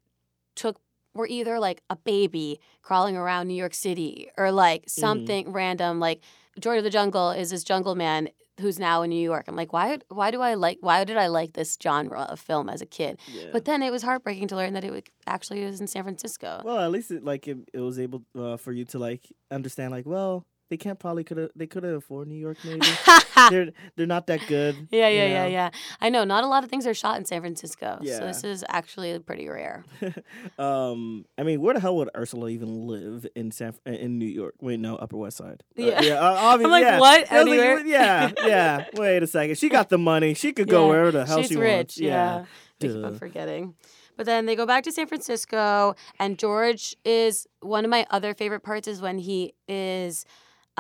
took, were either like a baby crawling around New York City or like something random, like George of the Jungle is this jungle man who's now in New York. I'm like, why, why do I like, why did I like this genre of film as a kid? But then it was heartbreaking to learn that it would, actually was in San Francisco. Well, at least it like it, it was able uh, for you to like understand like, well, they can't probably could have they could have afford New York maybe. they're they're not that good. Yeah, yeah, yeah, know? yeah. I know. Not a lot of things are shot in San Francisco. Yeah. So this is actually pretty rare. um, I mean, where the hell would Ursula even live in San in New York? Wait, no, Upper West Side. Uh, Yeah. yeah. Uh, obvi- I'm like, yeah. what? Was like, yeah, yeah. Wait a second. She got the money. She could go Yeah, wherever the hell She's she rich. wants. Yeah. We keep on forgetting. But then they go back to San Francisco, and George is one of my other favorite parts is when he is.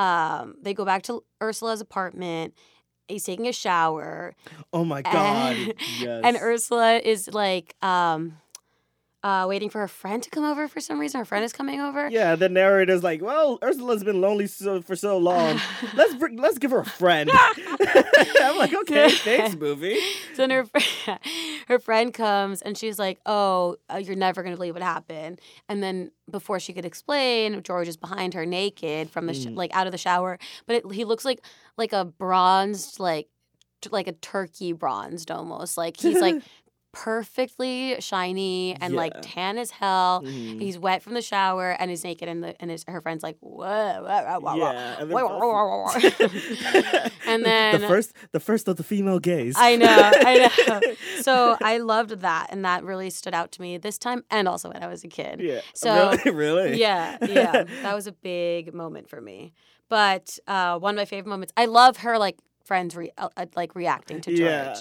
Um, they go back to Ursula's apartment. He's taking a shower. Oh my god. And, yes. and Ursula is like um, uh, waiting for her friend to come over for some reason. Her friend is coming over. Yeah, the narrator's like, "Well, Ursula's been lonely so, for so long. Let's bring, let's give her a friend." I'm like, "Okay, thanks, movie." So then her, her friend comes and she's like, "Oh, uh, you're never gonna believe what happened." And then before she could explain, George is behind her, naked from the sh- Mm. like out of the shower, but it, he looks like like a bronzed like like a turkey bronzed almost like he's like perfectly shiny and like tan as hell. Mhm. He's wet from the shower and he's naked and the and his, her friend's like, whoa, whoa, whoa, whoa, Yeah, and then whoa, whoa, whoa, whoa, whoa." and then the first the first of the female gaze. I know, I know. So I loved that, and that really stood out to me this time, and also when I was a kid. Yeah. So Really? Really? yeah, yeah, that was a big moment for me. But uh, one of my favorite moments. I love her like friends re- uh, uh, like reacting to George. Yeah.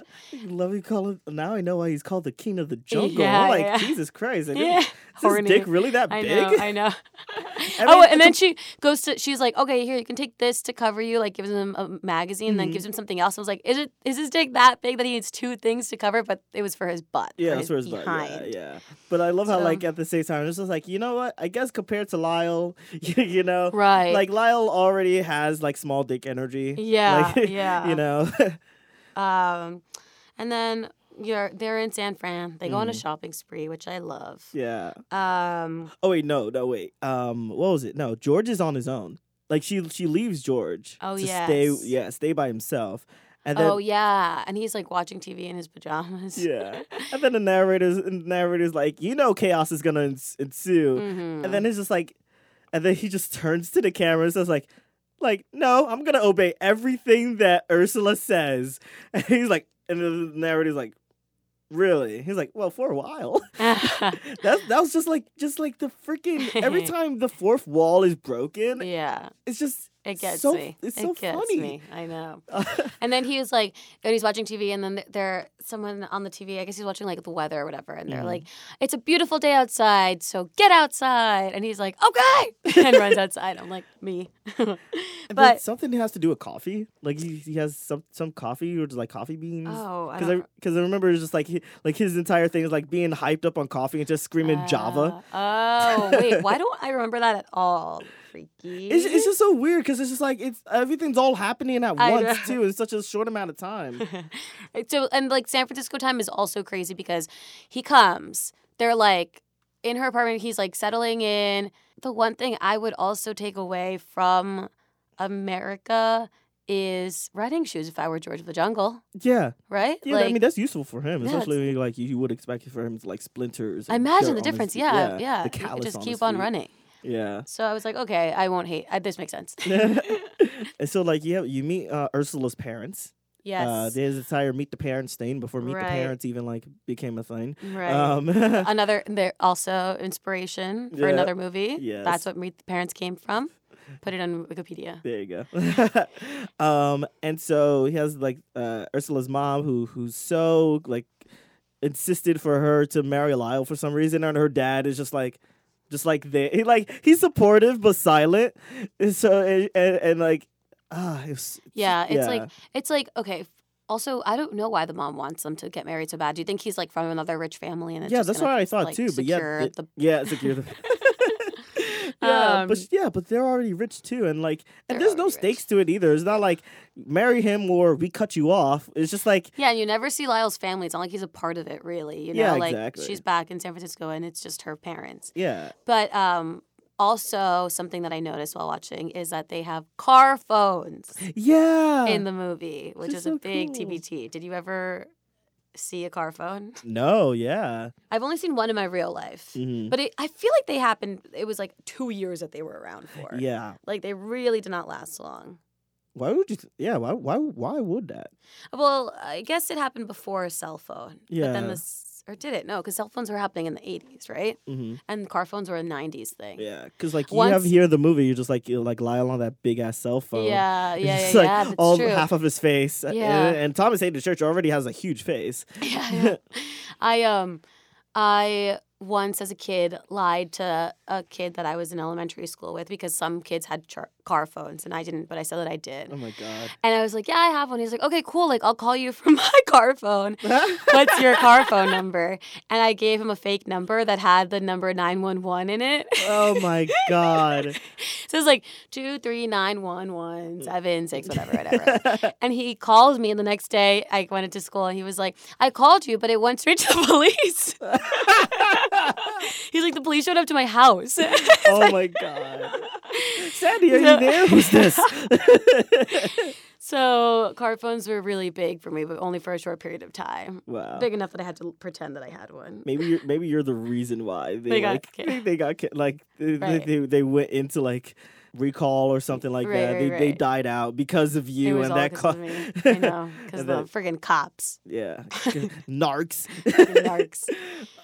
Love you call him now I know why he's called the king of the jungle. Yeah, I'm like, yeah. Jesus Christ. I Yeah, Is his dick really that I big? know, I know. I oh, and then she goes to. She's like, "Okay, here you can take this to cover you." Like gives him a magazine, then Mhm. gives him something else. I was like, "Is it is his dick that big that he needs two things to cover?" But it was for his butt. Yeah, for his butt. Yeah, yeah. But I love how, like, at the same time, it's just like, you know what? I guess compared to Lyle, you know, Right. Like Lyle already has like small dick energy. Yeah, Like, yeah. You know. Um, and then you're they're in San Fran. They go on a Mhm. shopping spree, which I love. yeah. Um, Oh wait, no, no, wait. Um, what was it? No, George is on his own. Like she she leaves George Oh, to stay yeah stay by himself, and then oh yeah, and he's like watching TV in his pajamas. yeah, and then the narrator's the narrator's like, you know, chaos is gonna ens- ensue, Mhm. and then it's just like, and then he just turns to the camera and says like, like no, I'm gonna obey everything that Ursula says, and he's like, and the narrator's like, really? He's like, well, for a while. That that was just like just like the freaking every time the fourth wall is broken, yeah, it's just it gets so, me. It's it so gets funny. me. I know. and then he was like, and he's watching TV, and then th- there someone on the TV. I guess he's watching like the weather or whatever, and they're Mhm. like, "It's a beautiful day outside, so get outside." And he's like, "Okay," and runs outside. I'm like, me. But something has to do with coffee. Like he, he has some some coffee or just like coffee beans. oh, I Because I because I remember it's just like he, like his entire thing is like being hyped up on coffee and just screaming Java. Uh, oh wait, why don't I remember that at all? Freaky. It's, it's just so weird because it's just like it's everything's all happening at I once know. too in such a short amount of time. so and like San Francisco time is also crazy because he comes. They're like in her apartment. He's like settling in. The one thing I would also take away from America is riding shoes. If I were George of the Jungle, yeah, right? yeah. like, I mean that's useful for him, Yeah, especially like you, you would expect it for him to like splinters. I imagine the on his difference. Yeah, yeah. The callus just on keep on feet. running. Yeah. So I was like, okay, I won't hate. I, this makes sense. and so like yeah, you meet uh, Ursula's parents. yes. Uh, there's a entire meet the parents thing before meet Right. the parents even like became a thing. right. Um, another they're also inspiration for Yeah. another movie. Yes. That's what Meet the Parents came from. Put it on Wikipedia. there you go. um, and so he has like uh, Ursula's mom who who's so like insisted for her to marry Lyle for some reason, and her dad is just like. Just like they, he like he's supportive but silent, and so and, and, and like ah, it's, Yeah, it's yeah. like it's like okay. Also, I don't know why the mom wants them to get married so bad. Do you think he's like from another rich family and it's yeah, just that's what I thought like, too. But yeah, it- the yeah, secure the. yeah, but Um, yeah, but they're already rich too, and like, and there's no rich. stakes to it either. It's not like marry him or we cut you off. It's just like Yeah, and you never see Lyle's family. It's not like he's a part of it, really. You know, Yeah, like exactly. she's back in San Francisco and it's just her parents. yeah, But um, also something that I noticed while watching is that they have car phones yeah. in the movie, which is is a big cool. TBT. Did you ever see a car phone? no, yeah, I've only seen one in my real life, Mhm. but it, I feel like they happened. It was like two years that they were around for. yeah. like they really did not last long. Why would you? Th- yeah, why? Why? Why would that? Well, I guess it happened before a cell phone. But then Yeah. this, or did it? No, because cell phones were happening in the 80s, right? hmm And car phones were a 90s thing. Yeah, because like you have here the movie, you're just like you like Lyle on that big ass cell phone. Yeah, yeah, yeah, just, like, yeah. All true. half of his face. Yeah. and, and Thomas Haden Church already has a huge face. yeah, yeah. I um I once, as a kid, lied to a kid that I was in elementary school with because some kids had char- car phones and I didn't, but I said that I did. Oh my god. And I was like, "Yeah, I have one." He's like, "Okay, cool. Like, I'll call you from my car phone. What's your car phone number?" And I gave him a fake number that had the number nine one one in it. Oh my god. so it's like two three nine one one seven six whatever whatever. and he called me, and the next day I went into school, and he was like, "I called you, but it went straight to the police." He's like, "The police showed up to my house." oh my god. Sandy, are you there? Who's this? So car phones were really big for me, but only for a short period of time. Wow. Big enough that I had to pretend that I had one. Maybe you're maybe you're the reason why they, They got like ki- they, they got like Right. they, they went into like recall or something like Right, that. right, they they died out because of you and that co-. I know, because the friggin' cops. yeah narcs Narcs.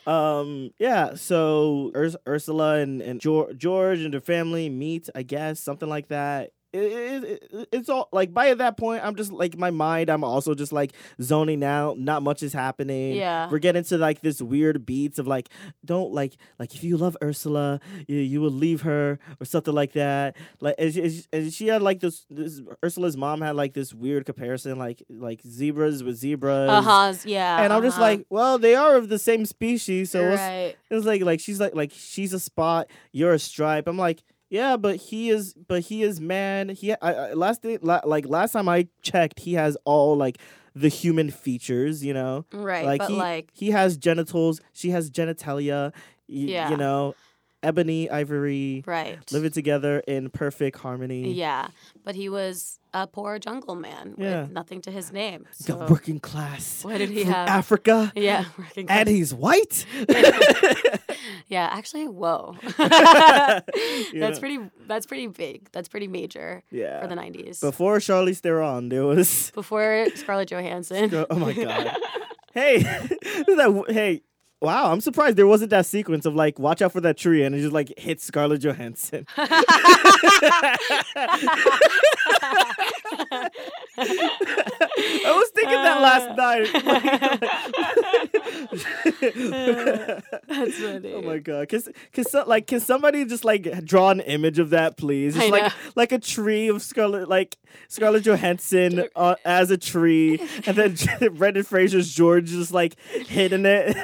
um yeah so Urs- ursula and, and george, george and their family meet i guess something like that it, it, it- it's all like by that point i'm just like my mind i'm also just like zoning out not much is happening Yeah. we're getting to like this weird beats of like don't like like if you love ursula you, you will leave her or something like that like and she, and she- had like this this ursula's mom had like this weird comparison like like zebras with zebras Uh huh. Yeah. and I'm just uh-huh. like, well, they are of the same species, so it's, right. it's like like she's like like she's a spot, you're a stripe. I'm like, yeah, but he is, but he is man. He I, I, last day, la, like last time I checked, he has all like the human features, you know. Right, Like but he like- he has genitals, she has genitalia. Y- Yeah. You know, ebony, ivory, Right. living together in perfect harmony. Yeah, but he was a poor jungle man Yeah. with nothing to his name. The working class. what did he have? Africa. Yeah, working And he's white. yeah, actually, whoa. That's pretty. That's pretty big. That's pretty major. Yeah. For the '90s. Before Charlize Theron, there was. Before Scarlett Johansson. Oh my god! hey, that hey, wow! I'm surprised there wasn't that sequence of like, watch out for that tree, and it just like hits Scarlett Johansson. I was thinking that last night. That's funny. Oh my god! Can, can so, like can somebody just like draw an image of that, please? Just like like a tree of Scarlett, like Scarlett Johansson uh, as a tree, and then Brendan Fraser's George just like hitting it.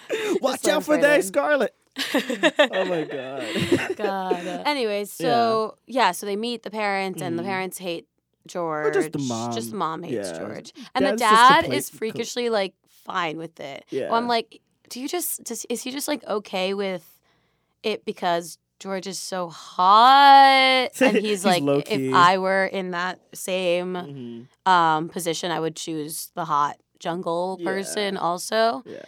Watch out for right that, in. Scarlett. oh my god! God. Anyways, so yeah. so they meet the parents, and the parents hate George. just the mom. Just the mom hates Yeah. George, and the Dad's just dad is freakishly like fine with it. Well, I'm like, do you just does, is he just like okay with it because George is so hot, and he's, He's like, if I were in that same Mhm. um position, I would choose the hot jungle Yeah. person also, Yeah,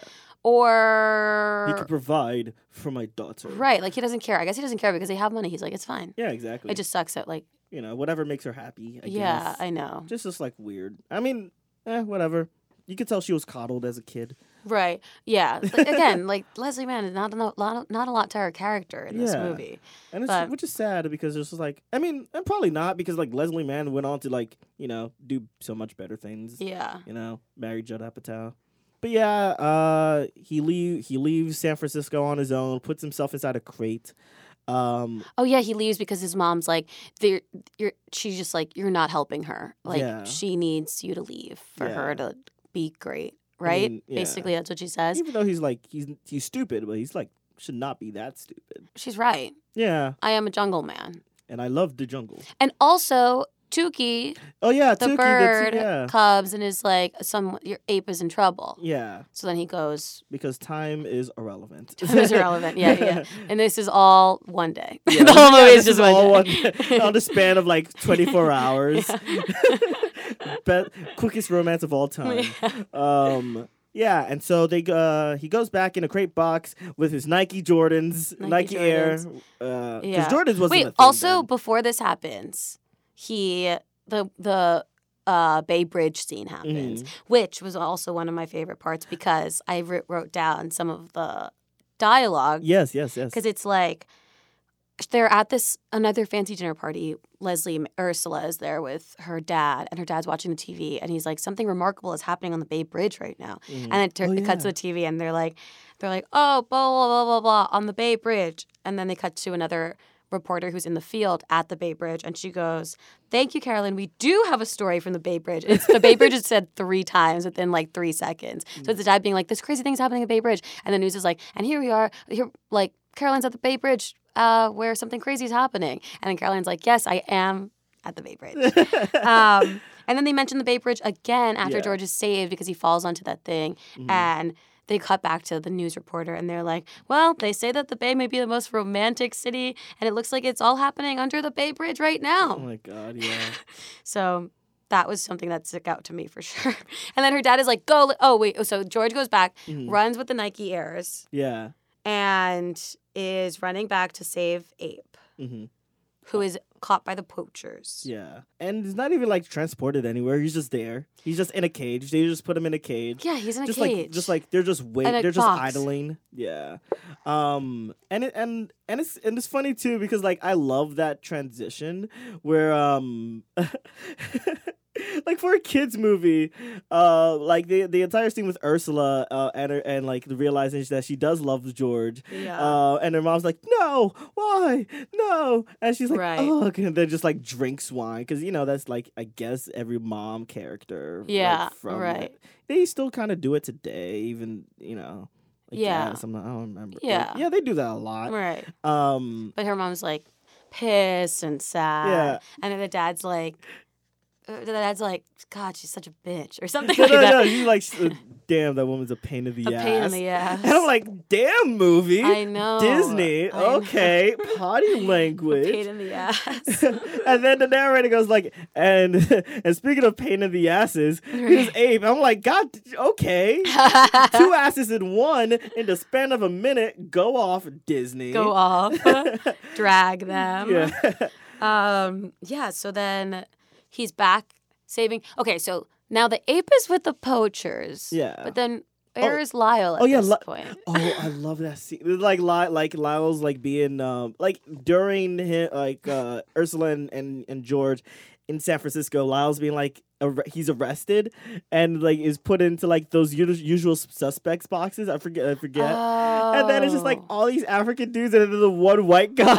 or he could provide for my daughter. right, like he doesn't care. I guess he doesn't care because they have money. He's like, it's fine. Yeah, exactly. It just sucks that like you know whatever makes her happy. I yeah, guess. I know. just just like weird. I mean, eh, whatever. You could tell she was coddled as a kid. Right. Yeah. Again, like Leslie Mann is not a lot, not a lot to her character in this Yeah. movie. And it's But- which is sad because it's just like I mean, and probably not because like Leslie Mann went on to like, you know, do so much better things. Yeah. You know, marry Judd Apatow. But yeah, uh he leave he leaves San Francisco on his own, puts himself inside a crate. Um Oh yeah, he leaves because his mom's like, "They're, you're." She's just like, "You're not helping her. Like, Yeah. she needs you to leave for her to be great." Right. mean, yeah. Basically, that's what she says. even though he's like he's he's stupid, but he's like should not be that stupid. She's right. Yeah. I am a jungle man, And I love the jungle. and also Tookie, Oh yeah, the Tookie, bird, the, yeah. cubs, and is like, "Some your ape is in trouble." Yeah, So then he goes, because time is irrelevant. Time is irrelevant. Yeah, yeah. And this is all one day. Yeah, the whole yeah, movie this is just all one one day. on the span of like 24 hours. Be- quickest romance of all time. Um, yeah, and so they uh he goes back in a crate box with his Nike Jordans, Nike, Nike Air. Jordans. Uh, 'cause Yeah. Jordans wasn't Wait, also then. before this happens, he the the uh, Bay Bridge scene happens, Mm-hmm. which was also one of my favorite parts because I wr- wrote down some of the dialogue Yes, yes, yes. because it's like they're at this another fancy dinner party. Leslie Ursula is there with her dad, and her dad's watching the TV, and he's like, "Something remarkable is happening on the Bay Bridge right now." Mhm. And it, tur- Oh, it cuts to the TV, and they're like, "They're like, oh, blah blah blah blah blah on the Bay Bridge," and then they cut to another reporter who's in the field at the Bay Bridge, and she goes, "Thank you, Carolyn. We do have a story from the Bay Bridge. It's the Bay Bridge is said three times within like three seconds. So it's the dad being like, "This crazy thing's happening at Bay Bridge," and the news is like, "And here we are. Here, like Carolyn's at the Bay Bridge, uh, where something crazy is happening." And then Carolyn's like, "Yes, I am at the Bay Bridge." um, and then they mention the Bay Bridge again after Yeah. George is saved because he falls onto that thing, Mhm. and they cut back to the news reporter and they're like, Well, they say that the Bay may be the most romantic city, and it looks like it's all happening under the Bay Bridge right Oh now. my god, yeah. So that was something that stuck out to me for sure. And then her dad is like, Go. li-" Oh, wait. So George goes back, Mhm. runs with the Nike Airs, Yeah. and is running back to save Ape, hmm who is caught by the poachers. Yeah. And he's not even like transported anywhere. He's just there. He's just in a cage. They just put him in a cage. Yeah, he's in a just cage. Like, just like they're just waiting. They're just idling. Yeah. Um. And it and and it's and it's funny too because like I love that transition where um. like for a kids movie, uh, like the the entire scene with Ursula, uh, and her, and like the realization that she does love George, Yeah. uh, and her mom's like, no, why, no, and she's like, Right. oh, and then just like drinks wine because you know that's like I guess every mom character, like, Yeah, from right. it. They still kind of do it today, even you know. Yeah. I don't remember. Like, Yeah. yeah, they do that a lot. Right. Um, But her mom's like pissed and sad. Yeah. And then the dad's like, the dad's like, God, she's such a bitch or something no, like no, that. no. You like, uh, damn, that woman's a pain in the A ass. pain in the ass. And I'm like, damn, movie. I know. Disney. I know. Okay, potty language. Pain in the ass. and then the narrator goes like, and and speaking of pain in the asses, here's Ape. I'm like, God, okay, two asses in one in the span of a minute. Go off, Disney. Go off. Drag them. Yeah. Um, yeah, so then he's back saving. Okay, so now the ape is with the poachers. Yeah. But then where's Lyle at oh yeah, this Li- point? oh I love that scene. Like Lyle, like Lyle's like being um like during him like uh Ursula and, and and George in San Francisco. Lyle's being like ar- he's arrested and like is put into like those usual, usual suspects boxes. I forget I forget. And then it's just like oh. all these African dudes and then the one white guy.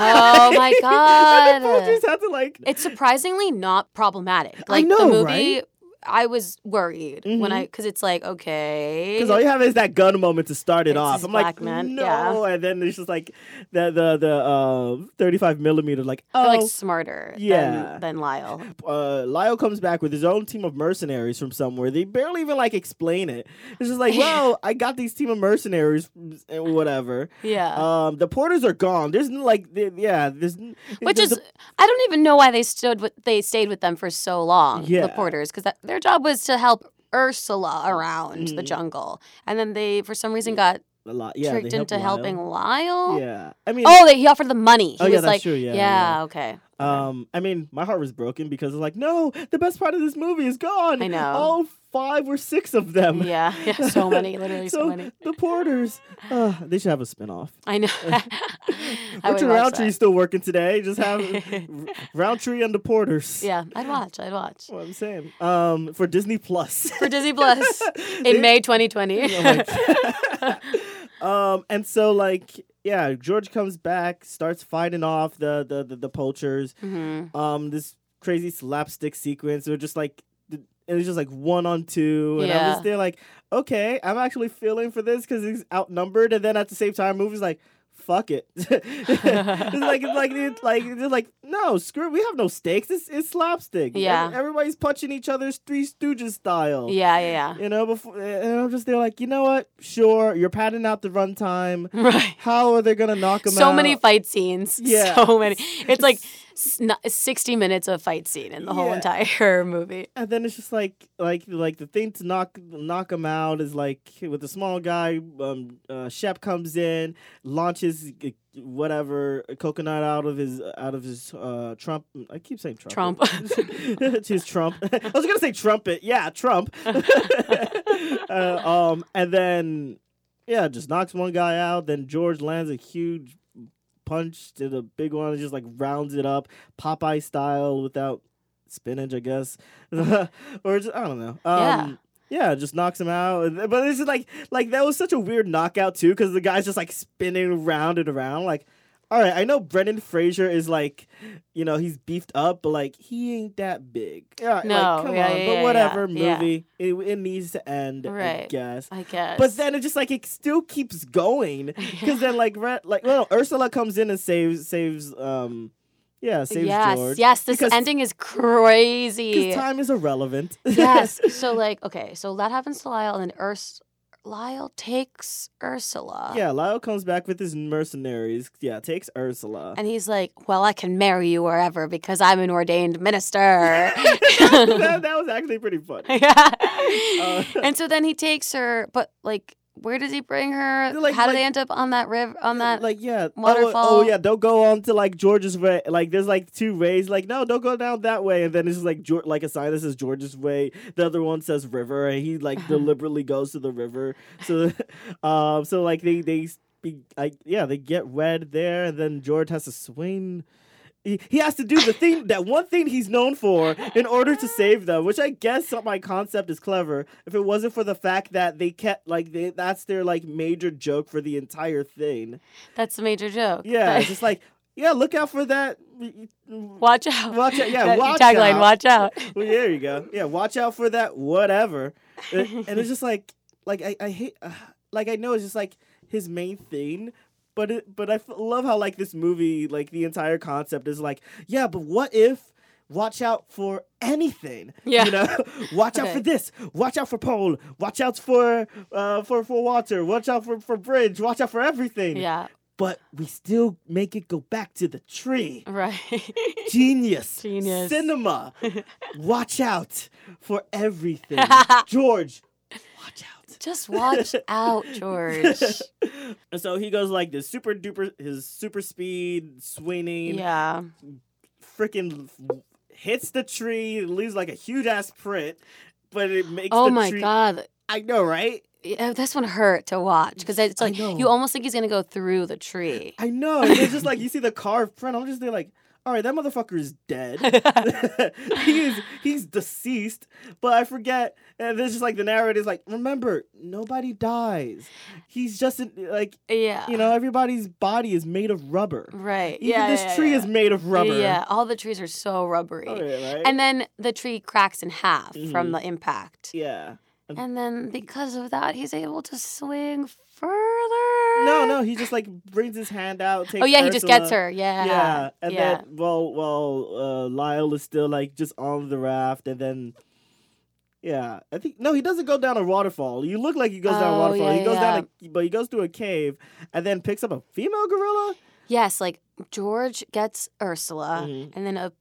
Oh my and god. the poachers have to like It's surprisingly not problematic. I Like the know, movie right? I was worried when Mhm. I because it's like okay Because all you have is that gun moment to start it It's off. I'm like, man, no, yeah. and then it's just like the the the uh, 35 millimeter. Like, oh, like smarter yeah. than, than Lyle. uh, Lyle comes back with his own team of mercenaries from somewhere. They barely even like explain it. It's just like, well, I got these team of mercenaries, and whatever. Yeah. Um, the porters are gone. There's like, yeah, there's Which there's is, I don't even know why they stood with they stayed with them for so long. Yeah. The porters, because their job was to help Ursula around the Mhm. jungle, and then they, for some reason, got a lot. Yeah, tricked into helping Lyle. Lyle. Yeah, I mean, Oh, they, he offered the money. He Oh, yeah, was that's like, true, yeah, yeah, yeah. okay. Um, I mean, my heart was broken because it's like, no, the best part of this movie is gone. I know. All five or six of them. Yeah, yeah, so many, literally so, many. The porters, uh, they should have a spinoff. I know. I Richard Roundtree's still working today. Just have Roundtree and the Porters. Yeah, I'd watch. I'd watch What I'm saying. Um, for Disney Plus. for Disney Plus They- in May 2020. Oh um, and so like, yeah, George comes back, starts fighting off the the the, the poachers. Mhm. Um, this crazy slapstick sequence. They're just like. It was just like one on two, and I'm just there like, okay, I'm actually feeling for this because he's outnumbered, and then at the same time, movie's like, fuck it, it's like it's like it's like it's like no, screw, it, we have no stakes. It's it's slapstick. Yeah. Every- everybody's punching each other's Three Stooges style. yeah, yeah, yeah. You know, before and I'm just there like, you know what? Sure, you're padding out the runtime. Right. How are they gonna knock him out? So many fight scenes. Yeah. So many. It's like 60 minutes of fight scene in the whole entire movie. And then it's just like, like, like the thing to knock knock him out is like with the small guy. Um, uh, Shep comes in, launches uh, whatever coconut out of his out of his uh trump. I keep saying Trump. it's his Trump. I was gonna say trumpet. Yeah, Trump. uh, um, and then yeah, just knocks one guy out. Then George lands a huge punch to the big one and just like rounds it up Popeye style without spinach, I guess, or just I don't know. Yeah. Um, yeah, just knocks him out. But it's just like like that was such a weird knockout too, because the guy's just like spinning round and around. Like, all right, I know Brendan Fraser is like, you know, he's beefed up, but like he ain't that big. Yeah, No, like, come yeah, on. yeah, but whatever, movie. It, it needs to end. I Right. guess. I guess. But then it just like it still keeps going because then like like well Ursula comes in and saves saves um yeah saves yes, George. yes, this because, ending is crazy. because time is irrelevant. yes. So like, okay, so that happens to Lyle, and then Urs- Lyle takes Ursula. yeah, Lyle comes back with his mercenaries. Yeah, takes Ursula. And he's like, "Well, I can marry you wherever because I'm an ordained minister." that, that was actually pretty funny. yeah. Uh, and so then he takes her, but like, where does he bring her? Like- How do like- they end up on that river? On that like yeah, oh, waterfall? Oh, yeah, don't go on to like George's way. Like there's like two ways. Like no, don't go down that way. And then it's like Geor- like a sign that says George's way. The other one says river, and he like deliberately goes to the river. So, um, so like they they be like yeah they get wed there, and then George has to swing. He, he has to do the thing that one thing he's known for in order to save them, which I guess my concept is clever. If it wasn't for the fact that they kept like they, that's their like major joke for the entire thing. That's the major joke. Yeah, it's just like, yeah, look out for that. watch out. Watch out. Yeah, That watch tagline, out. watch out. Well, there you go. Yeah, watch out for that whatever. and and it's just like, like I, I hate, uh, like I know it's just like his main thing. But it, but I f- love how like this movie, like the entire concept is like, yeah, but what if? Watch out for anything. Yeah. You know, watch out for this. Watch out for pole. Watch out for uh for for water. Watch out for for bridge. Watch out for everything Yeah. but we still make it go back to the tree. Right. Genius. Genius. Cinema. Watch out for everything. George, watch out. Just watch out, George. And so he goes like this super duper, his super speed swinging, yeah. freaking hits the tree, leaves like a huge ass print, but it makes Oh my tree- god. I know, right? Yeah, oh, this one hurt to watch because it's like you almost think he's gonna go through the tree. I know. And it's just like you see the carved print. I'm just there like, all right, that motherfucker is dead. he is he's deceased. But I forget. And this is like the narrator is like, remember, nobody dies. He's just like Yeah. you know, everybody's body is made of rubber. Right. Even yeah. this yeah, tree yeah. is made of rubber. Yeah. All the trees are so rubbery. Oh, yeah, right? And then the tree cracks in half from Mhm. the impact. Yeah. And then because of that, he's able to swing further. No, no, he just like brings his hand out. Takes Oh yeah, he just gets her. Yeah. Yeah, and yeah. then while while uh, Lyle is still like just on the raft, and then yeah, I think no, he doesn't go down a waterfall. You look like he goes down a Oh, waterfall. yeah, he goes yeah. down, a, but he goes through a cave, and then picks up a female gorilla. Yes, like George gets Ursula, Mhm. and then a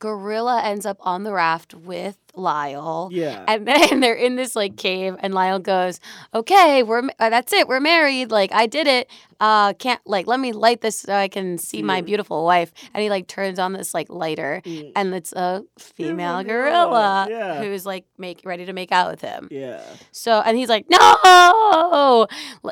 gorilla ends up on the raft with Lyle. Yeah, And then they're in this like cave, and Lyle goes, "Okay, we're uh, that's it. We're married. Like I did it. Uh, can't like let me light this so I can see my beautiful wife." And he like turns on this like lighter, Mm. and it's a female gorilla, yeah. who's like make ready to make out with him. yeah. So and he's like, "No,"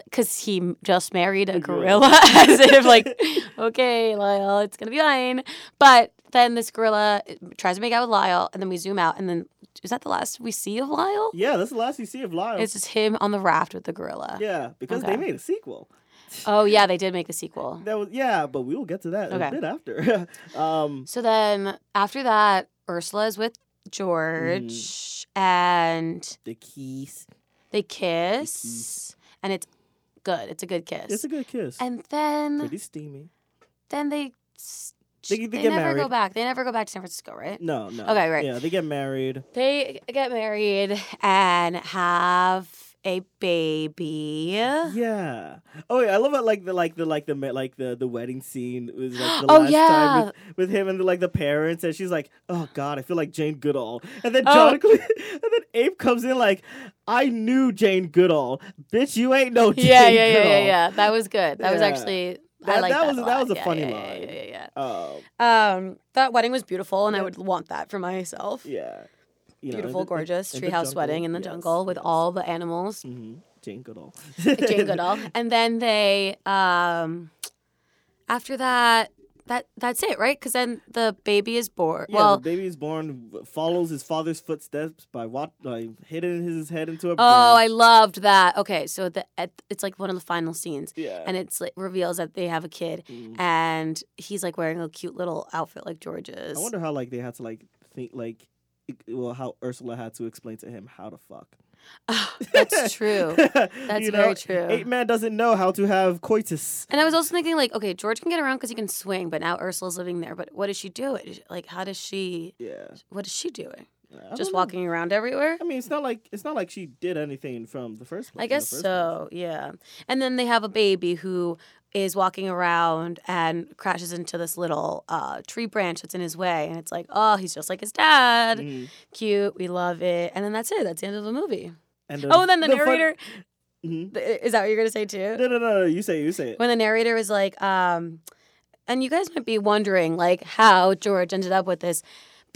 because he just married a gorilla. gorilla, as if like, "Okay, Lyle, it's gonna be fine." But then this gorilla uh, tries to make out with Lyle, and then we zoom out, and then is that the last we see of Lyle? Yeah, that's the last you see of Lyle. It's just him on the raft with the gorilla. yeah, because Okay. they made a sequel. Oh yeah, they did make the sequel. That was yeah, but we will get to that Okay. a bit after. um, So then after that, Ursula is with George, Mm-hmm. and the keys. they kiss, and it's good. It's a good kiss. It's a good kiss. and then Pretty steamy. then they s- They- they, they get never go back. They never go back to San Francisco, right? No, no. Okay, right. Yeah, they get married. They get married and have a baby. Yeah. Oh yeah, I love it. Like the like the like the like the the wedding scene it was like the Oh, last yeah. time with, with him and the, like the parents, and she's like, "Oh God, I feel like Jane Goodall." And then Oh. John, Cle- and then Ape comes in like, "I knew Jane Goodall, bitch. You ain't no Jane Yeah, yeah, yeah, Goodall." yeah, yeah. That was good. That was actually. That- like that that. was- a that was a Yeah, funny yeah, line. Yeah, yeah, Oh yeah. Um, that wedding was beautiful, and I would want that for myself. yeah. You know, Beautiful, the- gorgeous treehouse wedding in the yes, jungle with yes. all the animals. Mhm. Jane Goodall. Jane Goodall. And then they um after that, that that's it, right? Because then the baby is born. Yeah, well, the baby is born, follows his father's footsteps by what, by hitting his head into a. Oh, I loved that. Okay, so the at, it's like one of the final scenes. Yeah. And it's like reveals that they have a kid, Mm. and he's like wearing a cute little outfit like George's. I wonder how like they had to like think like, well, how Ursula had to explain to him how to fuck. Ah, that's true. That's You very true. Eight man doesn't know how to have coitus. And I was also thinking, like, okay, George can get around because he can swing, but now Ursula's living there. But what does she doing? Like, how does she? Yeah. What is she doing? Just don't know. walking around everywhere? I mean, it's not like it's not like she did anything from the first. pla- I guess so. Yeah. And then they have a baby who is walking around and crashes into this little uh, tree branch that's in his way, and it's like, oh, he's just like his dad. Mhm. Cute. We love it. And then that's it. That's the end of the movie. And the- oh, and then the, the fun- narrator. Mhm. Is that what you're gonna say too? No, no, no, no. You say, it, you say it. when the narrator was like, um, and you guys might be wondering like how George ended up with this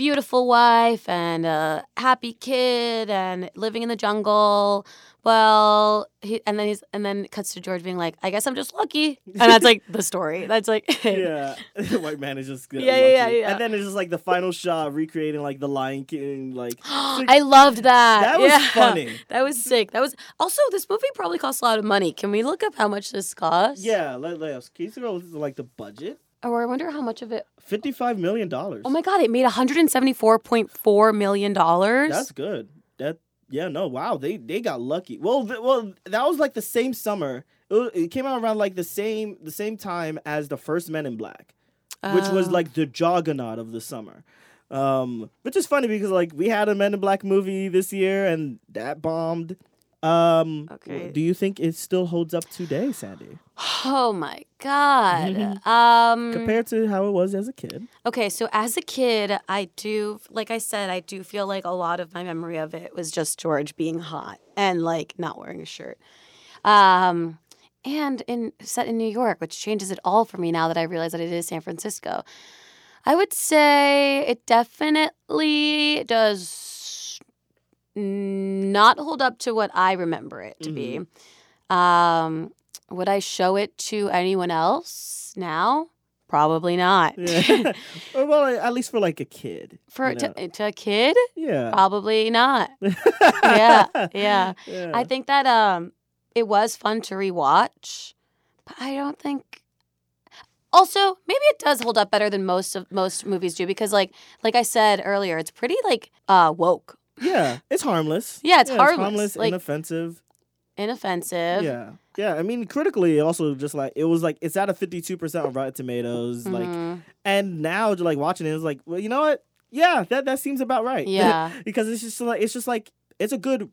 beautiful wife and a happy kid and living in the jungle. Well, he, and then he's and then it cuts to George being like, I guess I'm just lucky, and that's like the story. That's like yeah, white man is just good Yeah, yeah, yeah, yeah. And then it's just like the final shot recreating like the Lion King, like I loved that. That was Yeah. funny. That was sick. That was also this movie probably cost a lot of money. Can we look up how much this cost? yeah. Let, let us. Can you see what like the budget? Or I wonder how much of it. Fifty-five million dollars. Oh my god! It made 174.4 million dollars. That's good. That yeah, no, wow, they they got lucky. Well, th- well, that was like the same summer. It, wa- it came out around like the same the same time as the first Men in Black, which was Oh. like the juggernaut of the summer. Um, which is funny because like we had a Men in Black movie this year and that bombed. Um, Okay. do you think it still holds up today, Sandy, Oh my god. Um compared to how it was as a kid? Okay, so as a kid, I do like I said, I do feel like a lot of my memory of it was just George being hot and like not wearing a shirt. Um and in set in New York, which changes it all for me now that I realize that it is San Francisco. I would say it definitely does not hold up to what I remember it to be. Um, would I show it to anyone else now? Probably not. Yeah. Well, at least for like a kid. For to, to a kid? Yeah. Probably not. yeah, yeah. Yeah. I think that um, it was fun to rewatch, but I don't think. Also, maybe it does hold up better than most of most movies do because, like, like I said earlier, it's pretty like uh woke, Yeah, it's harmless. Yeah, it's harmless, harmless, like- inoffensive. inoffensive. Yeah, yeah. I mean, critically, also just like it was like it's at a fifty-two percent on Rotten Tomatoes. Mhm. Like, and now like watching it, it's like, well, you know what? Yeah, that that seems about right. Yeah. because it's just like it's just like it's a good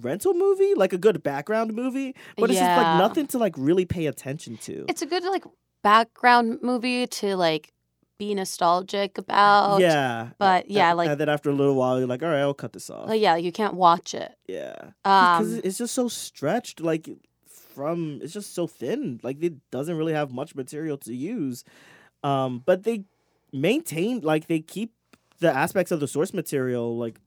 rental movie, like a good background movie, but it's just like nothing to like really pay attention to. It's a good like background movie to like be nostalgic about. yeah, but yeah, and, like- and then after a little while, you're like, all right, I'll cut this off. Like, yeah, you can't watch it. Yeah. Because Um, it's just so stretched, like from it's just so thin. Like it doesn't really have much material to use. Um, but they maintain like they keep the aspects of the source material like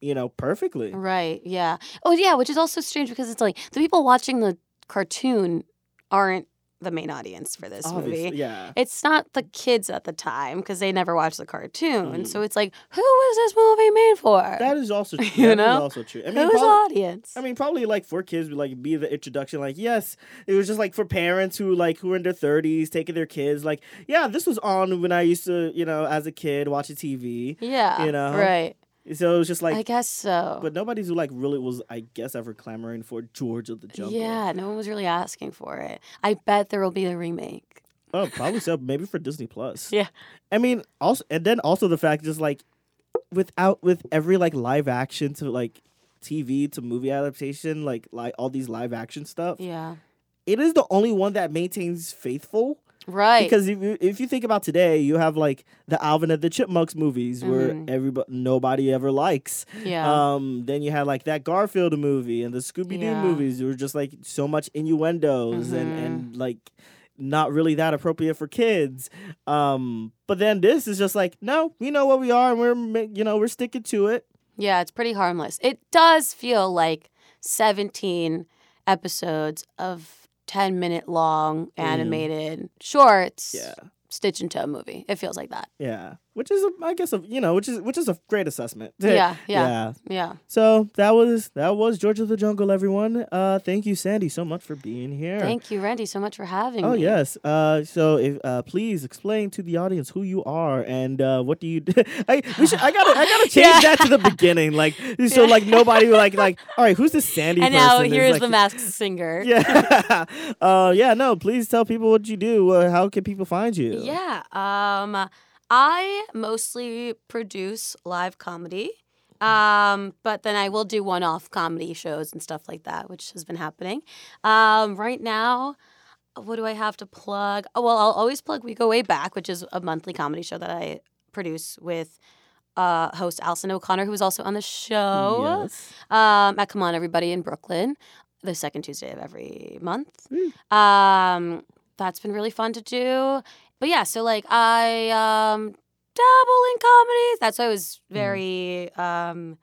you know perfectly. Right. Yeah. Oh, yeah. Which is also strange because it's like the people watching the cartoon aren't the main audience for this Obviously, movie. yeah. It's not the kids at the time because they never watched the cartoon. Mm. So it's like, who was this movie made for? That is also true. You that know? also true. I mean, Who's the probably- audience? I mean, probably like for kids, would like be the introduction. Like, yes, it was just like for parents who like who are in their thirties, taking their kids. Like, yeah, this was on when I used to, you know, as a kid watching TV. Yeah, you know, right. So it was just like I guess so. But nobody's who like really was, I guess, ever clamoring for George of the Jungle. Yeah, no one was really asking for it. I bet there will be a remake. Oh, probably so. Maybe for Disney Plus. Yeah. I mean, also, and then also the fact just like, without with every like live action to like TV to movie adaptation, like like all these live action stuff. Yeah. It is the only one that maintains faithful. Right. Because if you, if you think about today, you have like the Alvin and the Chipmunks movies where Mhm. everybody nobody ever likes. Yeah. Um. Then you had like that Garfield movie and the Scooby Doo Yeah. movies. There were just like so much innuendos and Mhm. and like not really that appropriate for kids. Um. But then this is just like no, we know what we are and we're you know we're sticking to it. Yeah, it's pretty harmless. It does feel like 17 episodes of 10 minute long mm. animated shorts Yeah. stitched into a movie. It feels like that. Yeah, which is, a, I guess, a, you know, which is which is a great assessment. Yeah, yeah, yeah. yeah. So that was that was George of the Jungle, everyone. Uh, thank you, Sandy, so much for being here. Thank you, Rendy, so much for having Oh me. Oh yes. Uh, so if uh, please explain to the audience who you are and uh, what do you? Do? I we should, I gotta I gotta change Yeah. that to the beginning, like so like nobody like like all right, who's this Sandy? And now here's like- the masked singer. Yeah. uh, yeah. No, please tell people what you do. Uh, how can people find you? Yeah. Um, I mostly produce live comedy. Um, but then I will do one-off comedy shows and stuff like that, which has been happening. Um, right now, what do I have to plug? Oh, well, I'll always plug We Go Way Back, which is a monthly comedy show that I produce with uh, host Alison O'Connor, who is also on the show Yes. um, at Come On Everybody in Brooklyn, the second Tuesday of every month. Um, that's been really fun to do. But yeah, so like I um, dabble in comedy. That's why I was very um,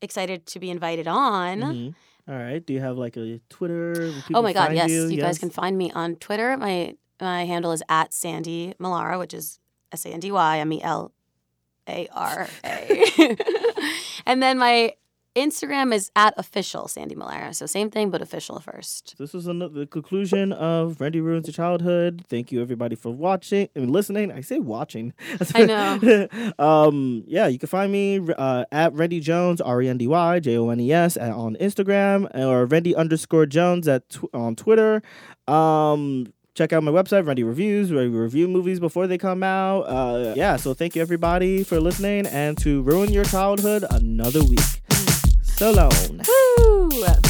excited to be invited on. Mhm. All right. Do you have like a Twitter? Oh my God, yes. You, You, guys can find me on Twitter. My my handle is at Sandy Melara, which is S A N D Y M E L A R A. And then my Instagram is at official Sandy Melara. So same thing, but official first. This is another, the conclusion of Rendy Ruins Your Childhood. Thank you everybody for watching and listening. I say watching. I know. um, yeah, you can find me uh, at Rendy Jones, R E N D Y J O N E S, on Instagram or Rendy underscore Jones at tw- on Twitter. Um, check out my website, Rendy Reviews, where we review movies before they come out. Uh, yeah, so thank you everybody for listening and to ruin your childhood another week. Alone. Woo!